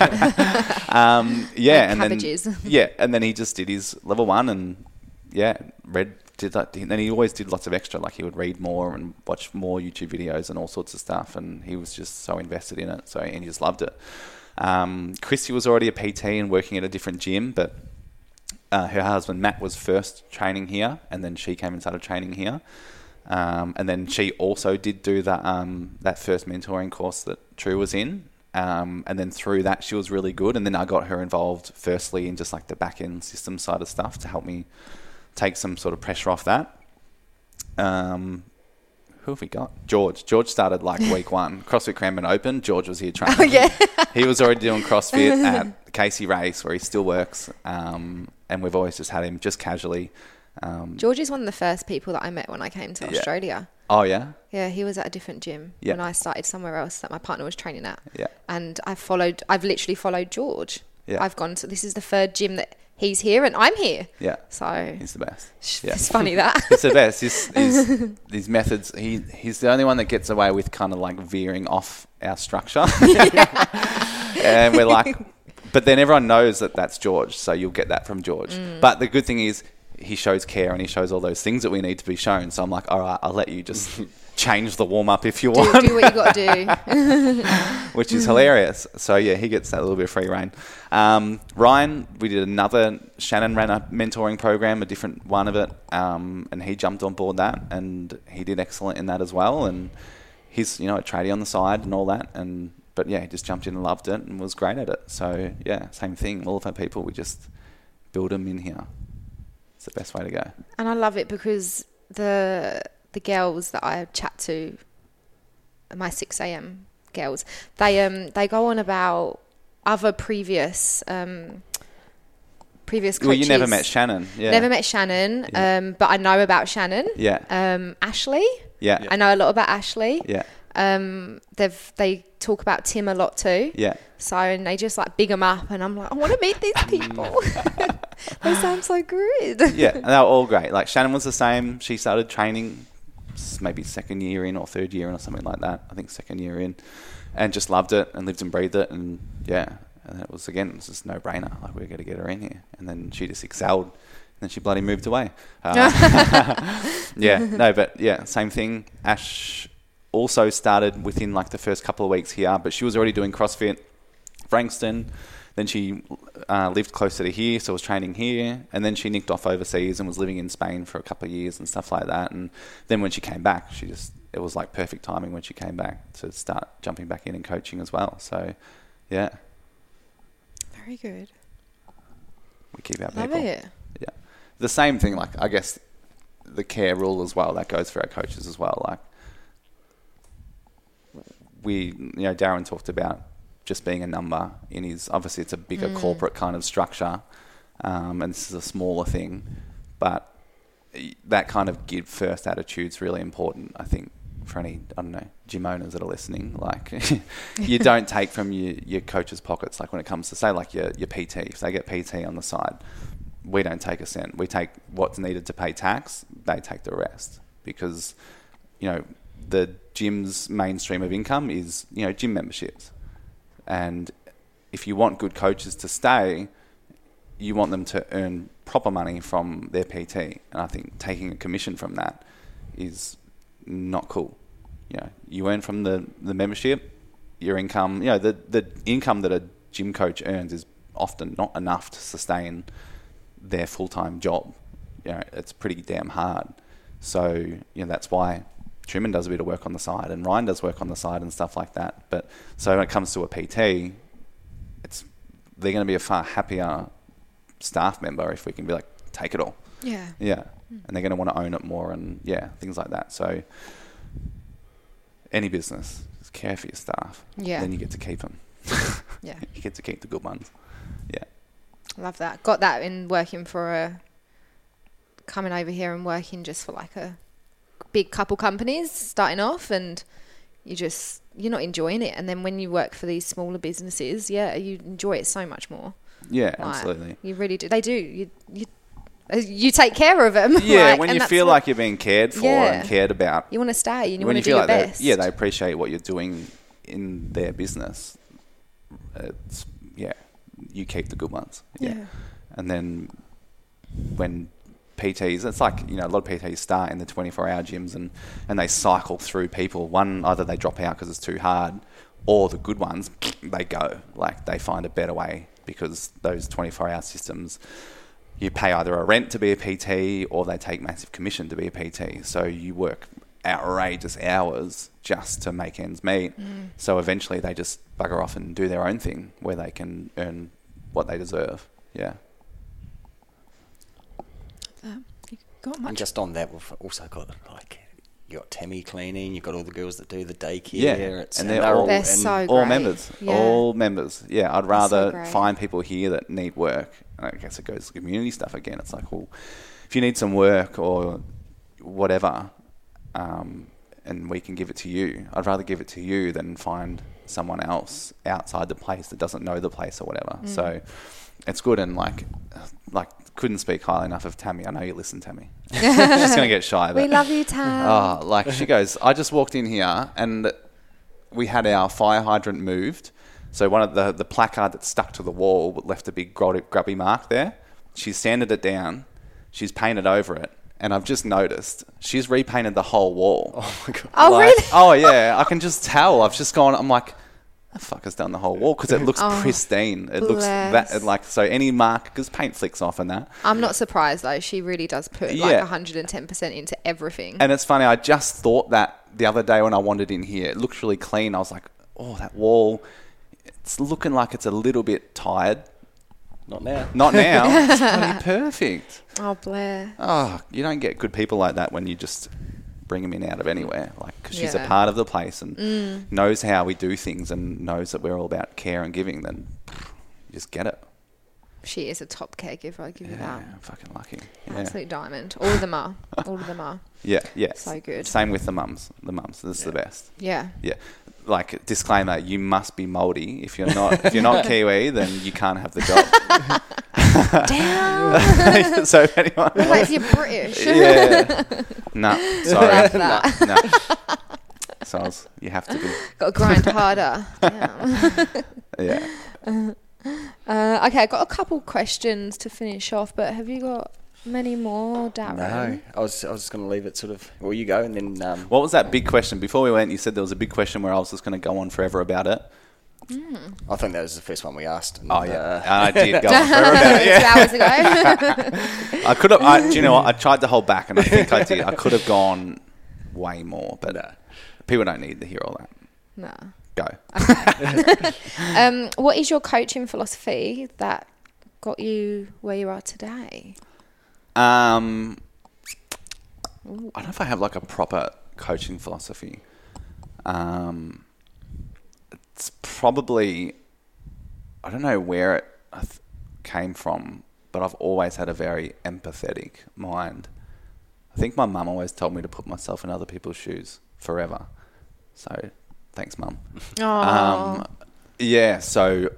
um, yeah, Like and cabbages. then yeah, and then he just did his level one, and yeah, read did that. And then he always did lots of extra, like he would read more and watch more YouTube videos and all sorts of stuff, and he was just so invested in it. So and he just loved it. Um, Christy was already a PT and working at a different gym, but uh, her husband Matt was first training here, and then she came and started training here. Um, and then she also did do that um, that first mentoring course that True was in. Um, and then through that, she was really good. And then I got her involved, firstly, in just like the back end system side of stuff to help me take some sort of pressure off that. Um, who have we got? George. George started like week one. CrossFit Cranbourne Open. George was here training. Oh, yeah. he was already doing CrossFit at Casey Race, where he still works. Um, and we've always just had him just casually. Um, George is one of the first people that I met when I came to Yeah. Australia. oh yeah, Yeah, he was at a different gym Yeah. when I started somewhere else that my partner was training at. Yeah. And I followed, I've literally followed George. Yeah. I've gone to, this is the third gym that he's here and I'm here. Yeah. So He's the best. Yeah. it's funny that. It's the best. His, methods. He he's the only one that gets away with kind of like veering off our structure. and we're like, but then everyone knows that that's George, so you'll get that from George. Mm. But the good thing is he shows care and he shows all those things that we need to be shown. So I'm like, all right, I'll let you just change the warm up if you do, want do what you got to do. which is hilarious. So yeah, he gets that little bit of free reign. Um, Ryan, we did another. Shannon ran a mentoring program, a different one of it, um, and he jumped on board that, and he did excellent in that as well. And he's you know a tradie on the side and all that, and but yeah, he just jumped in and loved it and was great at it. So yeah, same thing. All of our people, we just build them in here. It's the best way to go. And I love it because the the girls that I chat to, my six a.m. girls, they um they go on about other previous um previous coaches. Well, you never met Shannon. Yeah. Never met Shannon, Yeah. um, but I know about Shannon. Yeah. Um, Ashley, Yeah. I know a lot about Ashley. Yeah. Um, they've they talk about Tim a lot too. Yeah. So and they just like big them up, and I'm like, I want to meet these people. they sound so good. yeah, and they were all great. Like Shannon was the same. She started training maybe second year in or third year in or something like that. I think second year in, and just loved it and lived and breathed it. And yeah, and it was again, it was just no brainer. Like we're going to get her in here, and then she just excelled. And then she bloody moved away. Uh, yeah, no, but yeah, same thing. Ash also started within like the first couple of weeks here, but she was already doing CrossFit, Frankston. Then she uh, lived closer to here, so was training here. And then she nicked off overseas and was living in Spain for a couple of years and stuff like that. And then when she came back, she just it was like perfect timing when she came back to start jumping back in and coaching as well. So yeah, Very good. we keep our Love people. it. Yeah, the same thing. Like I guess the care rule as well. That goes for our coaches as well. Like we, you know, Darren talked about just being a number in his. Obviously, it's a bigger corporate kind of structure, um, and this is a smaller thing, but that kind of give first attitude is really important. I think for any I don't know gym owners that are listening, like you don't take from your, your coach's pockets. Like when it comes to say like your your PT, if they get PT on the side, we don't take a cent. We take what's needed to pay tax. They take the rest because you know the gym's mainstream of income is you know gym memberships, and if you want good coaches to stay, you want them to earn proper money from their PT, and I think taking a commission from that is not cool. You know, you earn from the, the membership, your income. You know, the the income that a gym coach earns is often not enough to sustain their full time job. You know, it's pretty damn hard. So you know that's why Truman does a bit of work on the side, and Ryan does work on the side and stuff like that. But so when it comes to a PT, it's they're going to be a far happier staff member if we can be like take it all. Yeah. Yeah, hmm. and they're going to want to own it more, and yeah, things like that. So any business, just care for your staff. Yeah. Then you get to keep them. Yeah. you get to keep the good ones. Yeah. Love that. Got that in working for a coming over here and working just for like a big couple companies starting off and you just you're not enjoying it and then when you work for these smaller businesses, yeah, you enjoy it so much more. Yeah, Like, absolutely. You really do. They do. You you uh, you take care of them. Yeah, like, when you feel like you're being cared for Yeah. and cared about. you want to stay you when want to you do feel like best. yeah, they appreciate what you're doing in their business. It's yeah, you keep the good ones. Yeah, Yeah. and then when PTs, it's like you know a lot of PTs start in the 24-hour gyms and and they cycle through people. One either they drop out because it's too hard, or the good ones they go like they find a better way because those 24-hour systems you pay either a rent to be a PT or they take massive commission to be a PT. So you work outrageous hours just to make ends meet. Mm. So eventually they just bugger off and do their own thing where they can earn what they deserve. Yeah. Um, you got And just on that, we've also got like you got Tammy cleaning. You have got all the girls that do the daycare. Yeah, it's, and they're all- They're and so All members. Yeah. All members. Yeah, I'd rather great. find people here that need work. I guess it goes to community stuff again. It's like, well, if you need some work or whatever, um, and we can give it to you, I'd rather give it to you than find someone else outside the place that doesn't know the place or whatever. So it's good and like like couldn't speak highly enough of Tammy. I know you listen, Tammy. She's gonna get shy. But We love you, Tam. Oh, like she goes, I just walked in here and we had our fire hydrant moved. So one of the the placard that stuck to the wall left a big grubby, grubby mark there. She's sanded it down. She's painted over it. And I've just noticed she's repainted the whole wall. Oh my god. oh, Like, really? Oh yeah, I can just tell. I've just gone. I'm like, the fuck has done the whole wall because it looks Oh, pristine. It looks that like so any mark because paint flicks off and that. I'm not surprised though. She really does put Yeah. like 110% into everything. And it's funny. I just thought that the other day when I wandered in here. It looked really clean. I was like, oh, that wall. It's looking like it's a little bit tired. Not now. Not now. it's bloody perfect. oh, Blair. Oh, you don't get good people like that when you just bring them in out of anywhere. Like, because she's a Yeah. Mm. part of the place and knows how we do things and knows that we're all about care and giving. Then you just get it. She is a top caregiver. I give you Yeah, that. I'm fucking lucky. Yeah. Absolute diamond. All of them are. All of them are. Yeah, yeah. So good. Same with the mums. The mums. This is the best. Yeah. Yeah. Like disclaimer, you must be Māori. If you're not, if you're not Kiwi, then you can't have the job. Damn. so if anyone, what about if you're British? yeah, no, sorry, no, no. So was, you have to be, Got to grind harder. Yeah. Uh, okay, I got a couple questions to finish off, but have you got many more, Darren? No, I was I was just going to leave it sort of. Well, you go, and then um, What was that big question before we went? You said there was a big question where I was just going to go on forever about it. I think that was the first one we asked. and, Oh yeah, uh, I did go on forever about it. Two Yeah. hours ago. I could have. I, do you know what? I tried to hold back, and I think I did. I could have gone way more, but No. people don't need to hear all that. no. Go. Um, what is your coaching philosophy that got you where you are today? Um, I don't know if I have like a proper coaching philosophy. Um, it's probably I don't know where it I came from, but I've always had a very empathetic mind. I think my mum always told me to put myself in other people's shoes forever. So, thanks, mum. Um, yeah, so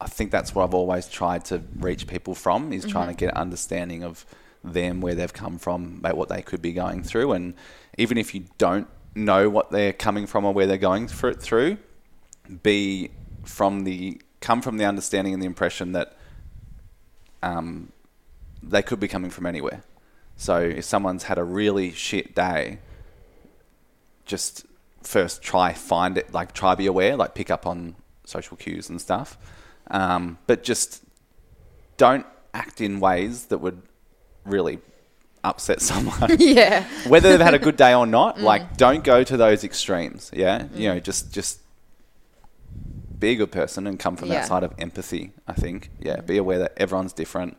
I think that's what I've always tried to reach people from is trying to get an understanding of them, where they've come from, about what they could be going through, and even if you don't know what they're coming from or where they're going through, through be from the come from the understanding and the impression that um, they could be coming from anywhere. So if someone's had a really shit day, just first try find it, like try be aware, like pick up on social cues and stuff. Um, but just don't act in ways that would really upset someone. yeah. Whether they've had a good day or not, mm. like don't go to those extremes. Yeah, mm. you know, just just be a good person and come from Yeah. that side of empathy. I think. Yeah, mm. be aware that everyone's different.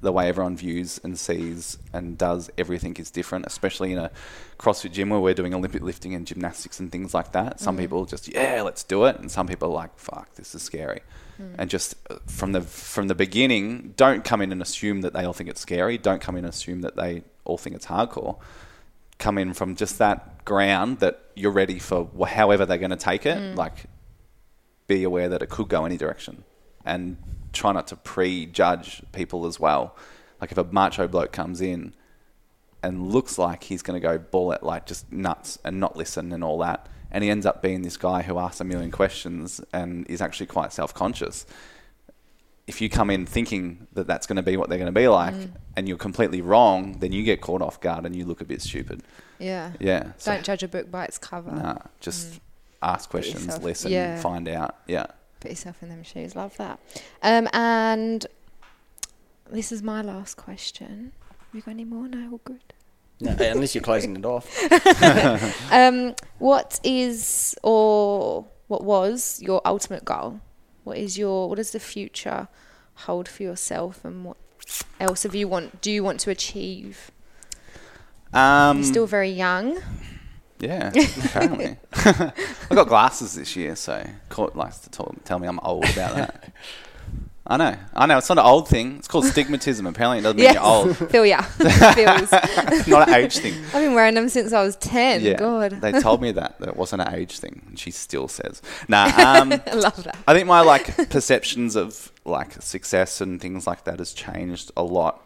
The way everyone views and sees and does everything is different, especially in a CrossFit gym where we're doing Olympic lifting and gymnastics and things like that. Some people just yeah, let's do it, and some people are like fuck, this is scary. And just uh, from the from the beginning, don't come in and assume that they all think it's scary. Don't come in and assume that they all think it's hardcore. Come in from just that ground that you're ready for however they're going to take it. Like, be aware that it could go any direction, and try not to prejudge people as well. Like if a macho bloke comes in and looks like he's going to go bullet like just nuts and not listen and all that, and he ends up being this guy who asks a million questions and is actually quite self-conscious. If you come in thinking that that's going to be what they're going to be like, and you're completely wrong, then you get caught off guard and you look a bit stupid. Yeah. Yeah. So, Don't judge a book by its cover. nah, just ask questions, listen, yeah. find out. Yeah. Put yourself in them shoes. Love that. Um, and this is my last question. Have you got any more? No, all good. No, unless you're closing it off. Um, what is or what was your ultimate goal? What is your what does the future hold for yourself, and what else have you want? Do you want to achieve? Um, You're still very young. Yeah, apparently. I got glasses this year, so Court likes to talk, tell me I'm old about that. I know. I know. It's not an old thing. It's called stigmatism. Apparently, it doesn't mean Yes. you're old. Feel ya. Feels. not an age thing. I've been wearing them since I was 10. Yeah. God. They told me that that it wasn't an age thing, and she still says. Nah. Um, I love that. I think my like perceptions of like success and things like that has changed a lot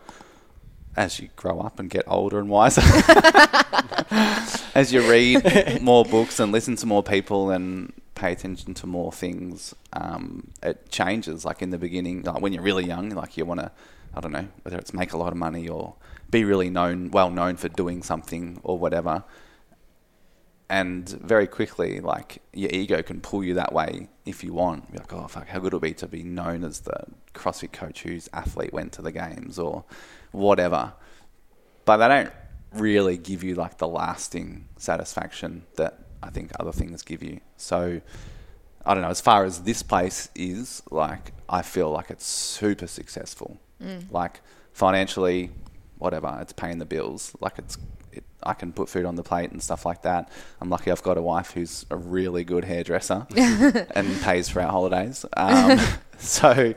as you grow up and get older and wiser. as you read more books and listen to more people and pay attention to more things, um, it changes. Like in the beginning, like when you're really young, like you want to, I don't know, whether it's make a lot of money or be really known, well known for doing something or whatever and very quickly, like your ego can pull you that way if you want. Be like, oh fuck, how good it'll be to be known as the CrossFit coach whose athlete went to the games or whatever. But they don't really give you like the lasting satisfaction that I think other things give you. So I don't know. As far as this place is, like I feel like it's super successful. Like financially, whatever, it's paying the bills. Like it's, it, I can put food on the plate and stuff like that. I'm lucky I've got a wife who's a really good hairdresser and pays for our holidays. Um, so,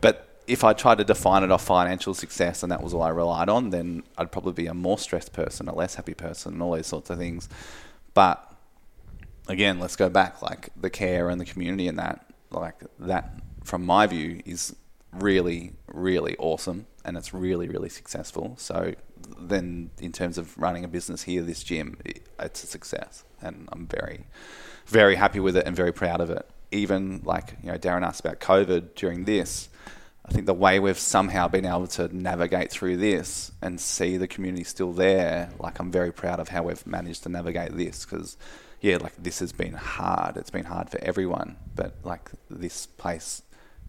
but if I tried to define it off financial success and that was all I relied on, then I'd probably be a more stressed person, a less happy person, and all those sorts of things. But again, let's go back, like the care and the community and that, like that, from my view, is really, really awesome and it's really, really successful. So then, in terms of running a business here, this gym, it, it's a success, and I'm very, very happy with it and very proud of it. Even like you know, Darren asked about COVID during this. I think the way we've somehow been able to navigate through this and see the community still there, like I'm very proud of how we've managed to navigate this because, yeah, like this has been hard. It's been hard for everyone, but like this place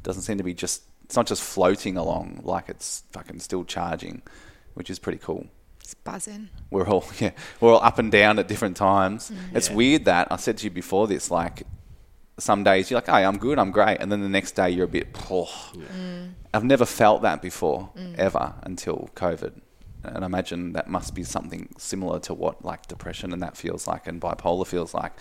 doesn't seem to be just, it's not just floating along, like it's fucking still charging, which is pretty cool It's buzzing. we're all yeah we're all up and down at different times. Mm. It's weird that I said to you before this like some days you're like, "Hey, I'm good, I'm great," and then the next day you're a bit. Oh. I've never felt that before mm. ever until COVID, and I imagine that must be something similar to what like depression and that feels like, and bipolar feels like.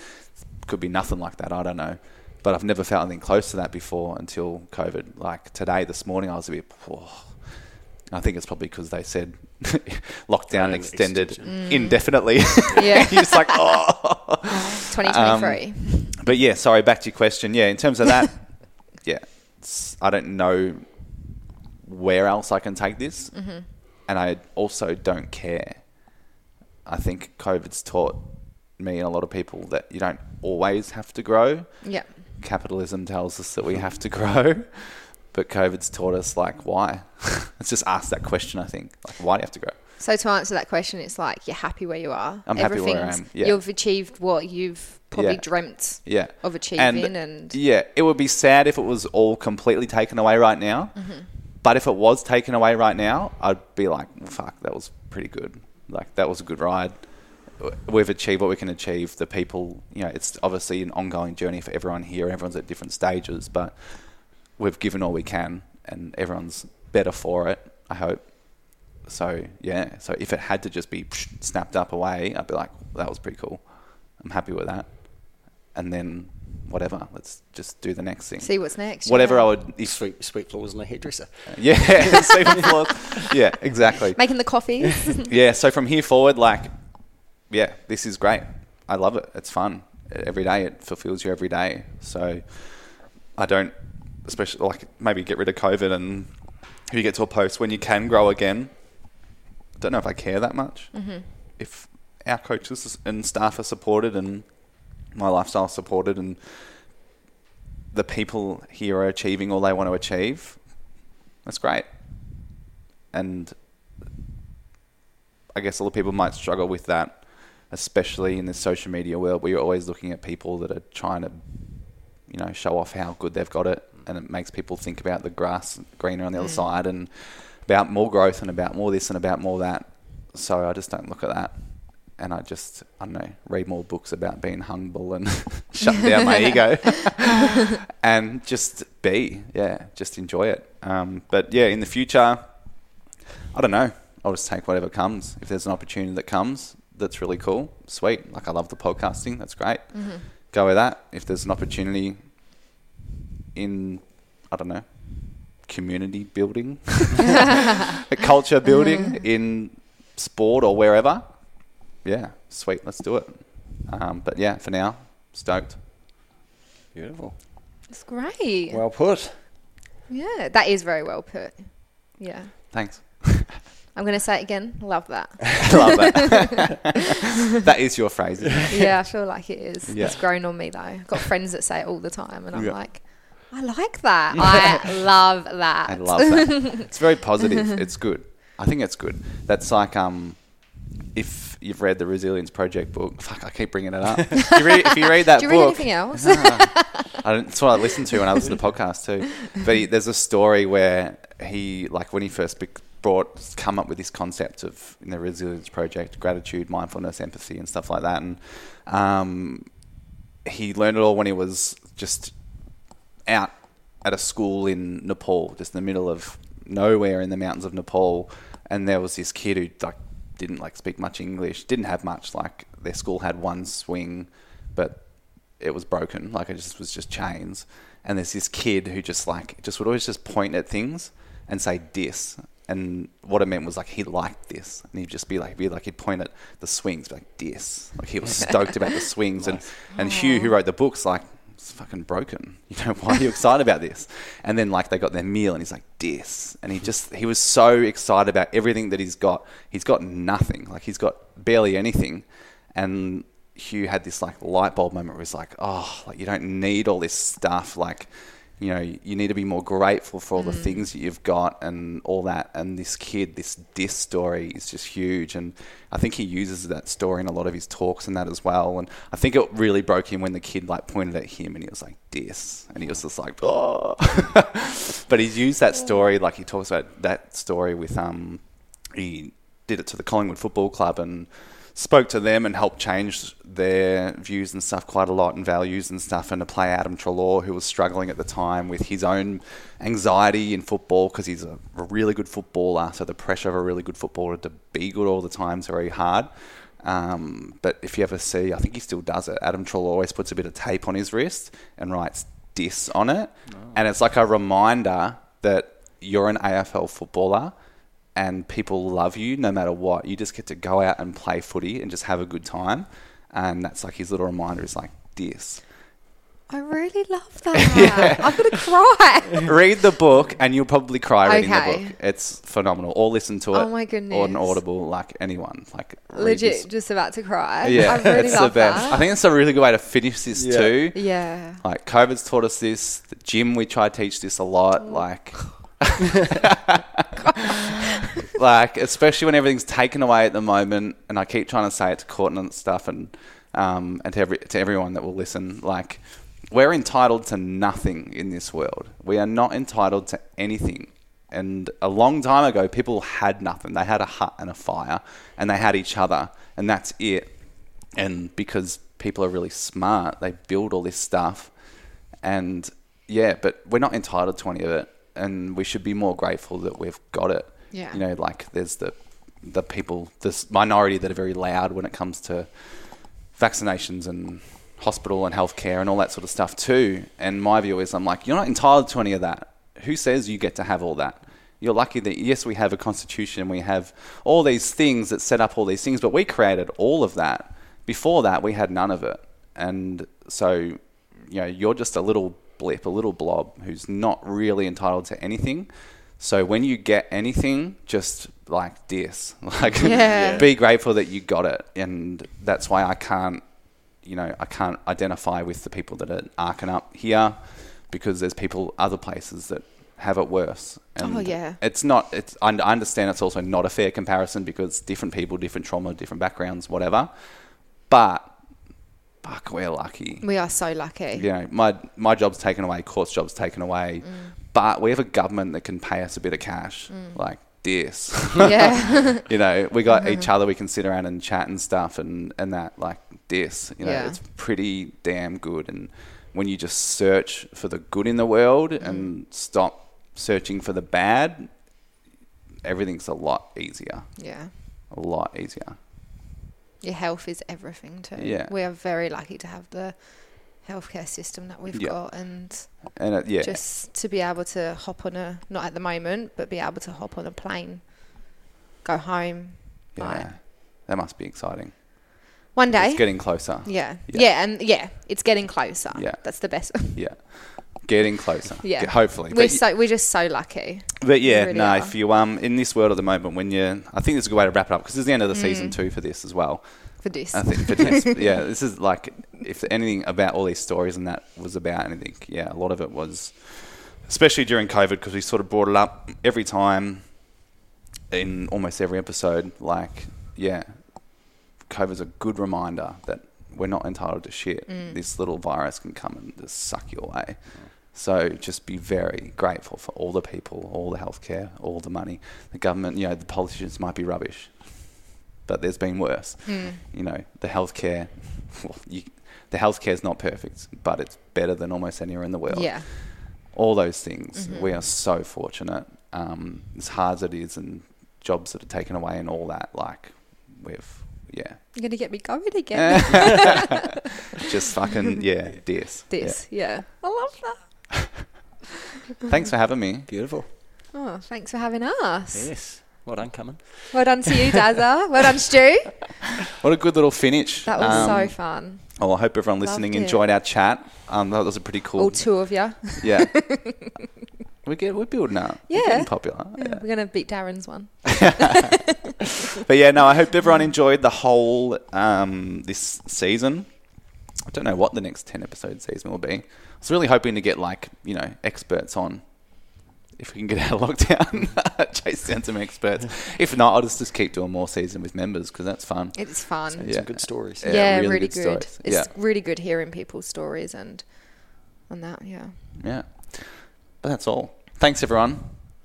Could be nothing like that. I don't know. But I've never felt anything close to that before until COVID. Like today, this morning, I was a bit. Oh. I think it's probably because they said lockdown Um, extended extension. indefinitely. Yeah. You're like, oh. 2023. But yeah, sorry, back to your question. Yeah, in terms of that, yeah, it's, I don't know where else I can take this. And I also don't care. I think COVID's taught me and a lot of people that you don't always have to grow. yeah. Capitalism tells us that we have to grow. But COVID's taught us, like, why? Let's just ask that question, I think. Like, why do you have to grow? So to answer that question, it's like you're happy where you are. I'm happy where I am, yeah. You've achieved what you've probably Yeah. dreamt Yeah. of achieving, and, yeah, it would be sad if it was all completely taken away right now. Mm-hmm. But if it was taken away right now, I'd be like, "Fuck, that was pretty good. Like that was a good ride. We've achieved what we can achieve. The people, you know, it's obviously an ongoing journey for everyone here. Everyone's at different stages, but we've given all we can, and everyone's better for it. I hope. So yeah, so if it had to just be snapped up away, I'd be like, that was pretty cool. I'm happy with that. And then whatever, let's just do the next thing. see what's next. Whatever yeah. I would, if, Sweet, sweet floors and a hairdresser. yeah, sweeping floors. Yeah, exactly. Making the coffees. Yeah, so from here forward, like, yeah, this is great. I love it. It's fun every day. It fulfills you every day. So I don't, especially like maybe get rid of COVID and if you get to a post when you can grow again. Don't know if I care that much. Mm-hmm. If our coaches and staff are supported and my lifestyle supported and the people here are achieving all they want to achieve, that's great. And I guess a lot of people might struggle with that, especially in this social media world where you're always looking at people that are trying to, you know, show off how good they've got it, and it makes people think about the grass greener on the other mm. side and about more growth and about more this and about more that. So I just don't look at that, and I just I don't know read more books about being humble and shut down my ego, and just be yeah, just enjoy it. Um, but yeah, in the future. I don't know. I'll just take whatever comes. If there's an opportunity that comes that's really cool, sweet. Like I love the podcasting, that's great. Go with that. If there's an opportunity in, I don't know, community building, a culture building in sport or wherever, yeah, sweet, let's do it. Um, but yeah, for now, stoked. Beautiful. It's great. Well put. yeah, that is very well put. Yeah. Thanks. I'm going to say it again. Love that. Love that. that is your phrase. Yeah, I feel like it is. Yeah. It's grown on me though. I've got friends that say it all the time, and I'm Yeah. like, I like that. I love that. I love that. It's very positive. It's good. I think it's good. That's like um, if you've read the Resilience Project book. Fuck, I keep bringing it up. if, you read, if you read that Do you read book, anything else? I don't, that's what I listen to when I listen to podcasts too. But he, there's a story where he, like, when he first brought, come up with this concept of in the Resilience Project, gratitude, mindfulness, empathy, and stuff like that, and um, he learned it all when he was just out at a school in Nepal, just in the middle of nowhere in the mountains of Nepal, and there was this kid who like didn't like speak much English, didn't have much. Like their school had one swing, but it was broken. Like it just was just chains. And there's this kid who just like just would always just point at things and say dis. And what it meant was like he liked this, and he'd just be like, be like he'd point at the swings, be like dis. Like he was stoked about the swings. And and Hugh, who wrote the books, like it's fucking broken. You know, why are you excited about this? And then like they got their meal and he's like, this. And he just he was so excited about everything that he's got. He's got nothing. Like he's got barely anything. And Hugh had this like light bulb moment where he's like, oh, like you don't need all this stuff. Like, you know, you need to be more grateful for all the things that you've got and all that. And this kid, this dis story is just huge. And I think he uses that story in a lot of his talks and that as well. And I think it really broke him when the kid like pointed at him and he was like, dis. And he was just like, oh. but he's used that story, like he talks about that story with, um, he did it to the Collingwood Football Club and spoke to them and helped change their views and stuff quite a lot and values and stuff. And to play Adam Treloar, who was struggling at the time with his own anxiety in football because he's a, really good footballer. So the pressure of a really good footballer to be good all the time is very hard. Um, but if you ever see, I think he still does it. Adam Treloar always puts a bit of tape on his wrist and writes "dis" on it, and it's like a reminder that you're an AFL footballer and people love you no matter what. You just get to go out and play footy and just have a good time. And that's like his little reminder is like this. I really love that. yeah. I'm going to cry. Read the book and you'll probably cry reading Okay. the book. It's phenomenal. Or listen to it. Oh my Or an goodness. audible, like anyone. Like Legit, this. just about to cry. Yeah, I really it's love the best. that. I think it's a really good way to finish this Yeah. too. yeah. Like COVID's taught us this. The gym we try to teach this a lot. Oh. Like, like especially when everything's taken away at the moment, and I keep trying to say it to Courtney and stuff, and um, and to every to everyone that will listen. Like, we're entitled to nothing in this world. We are not entitled to anything. And a long time ago, people had nothing. They had a hut and a fire, and they had each other, and that's it and because people are really smart, they build all this stuff, and yeah, but we're not entitled to any of it, and we should be more grateful that we've got it. Yeah. you know, like there's the the people, this minority that are very loud when it comes to vaccinations and hospital and healthcare and all that sort of stuff too. And my view is, I'm like, you're not entitled to any of that. Who says you get to have all that? You're lucky that yes, we have a constitution, we have all these things that set up all these things, but we created all of that. Before that, we had none of it, and so you know, you're just a little blip, a little blob who's not really entitled to anything. So when you get anything, just like this, like Yeah. be grateful that you got it, and that's why I can't, you know, I can't identify with the people that are arcing up here, because there's people other places that have it worse. And Oh, yeah. it's not. It's I I understand it's also not a fair comparison because different people, different trauma, different backgrounds, whatever. But fuck, we're lucky. We are so lucky. You know, my my job's taken away, court's job's taken away, Mm. But we have a government that can pay us a bit of cash, like this. Yeah. you know, we got each other. We can sit around and chat and stuff, and and that like this. You know, Yeah. it's pretty damn good. And when you just search for the good in the world Mm. and stop searching for the bad, everything's a lot easier. yeah. A lot easier. Your health is everything too. Yeah. We are very lucky to have the healthcare system that we've Yeah. got, and And uh, yeah, just to be able to hop on a not at the moment, but be able to hop on a plane, go home, yeah, like that must be exciting. one day. It's getting closer. yeah. Yeah. yeah, and yeah, it's getting closer. Yeah. that's the best. Yeah. Getting closer. Yeah. Hopefully. we're But, so we're just so lucky. but yeah, really no, are. if you um in this world at the moment when you I think it's a good way to wrap it up because it's the end of the season Mm. two for this as well. For this, I think for this, yeah, this is like if anything about all these stories and that was about anything, yeah, a lot of it was, especially during COVID, because we sort of brought it up every time in almost every episode. Like, yeah, COVID's a good reminder that we're not entitled to shit. Mm. This little virus can come and just suck you away. So just be very grateful for all the people, all the healthcare, all the money. The government, you know, the politicians might be rubbish, but there's been worse. Mm. You know, the healthcare, well, you, the healthcare is not perfect, but it's better than almost anywhere in the world. yeah, All those things, Mhm. we are so fortunate. Um, as hard as it is, and jobs that are taken away, and all that, like we've, yeah, you're gonna get me going again. just fucking yeah, this. this, yeah. I love that. Thanks for having me. Beautiful. Oh, thanks for having us. Yes. Well done, coming. Well done to you, Dazza. well done, Stu. What a good little finish. That was Um, so fun. Oh, I hope everyone listening Loved it. enjoyed our chat. Um, that was a pretty cool. All two of you. Yeah. we get we're building up. We're Yeah. getting popular. Yeah, Yeah. We're gonna beat Darren's one. But yeah, no, I hope everyone enjoyed the whole um, this season. I don't know what the next ten episode season will be. I was really hoping to get like you know experts on. If we can get out of lockdown, chase down some experts. If not, I'll just, just keep doing more season with members because that's fun. It's fun. Some Yeah. good stories. Yeah, Yeah, really really, good good. It's Yeah. really good hearing people's stories and and that. Yeah. Yeah, but that's all. Thanks everyone.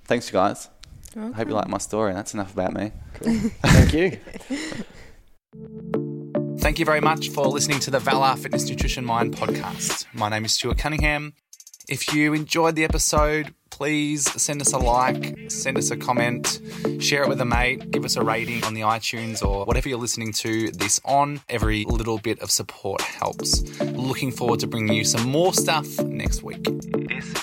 Thanks you guys. I hope you like my story. That's enough about me. Thank you. Thank you very much for listening to the Valor Fitness Nutrition Mind podcast. My name is Stuart Cunningham. If you enjoyed the episode, please send us a like, send us a comment, share it with a mate, give us a rating on the iTunes or whatever you're listening to this on. Every little bit of support helps. Looking forward to bringing you some more stuff next week. This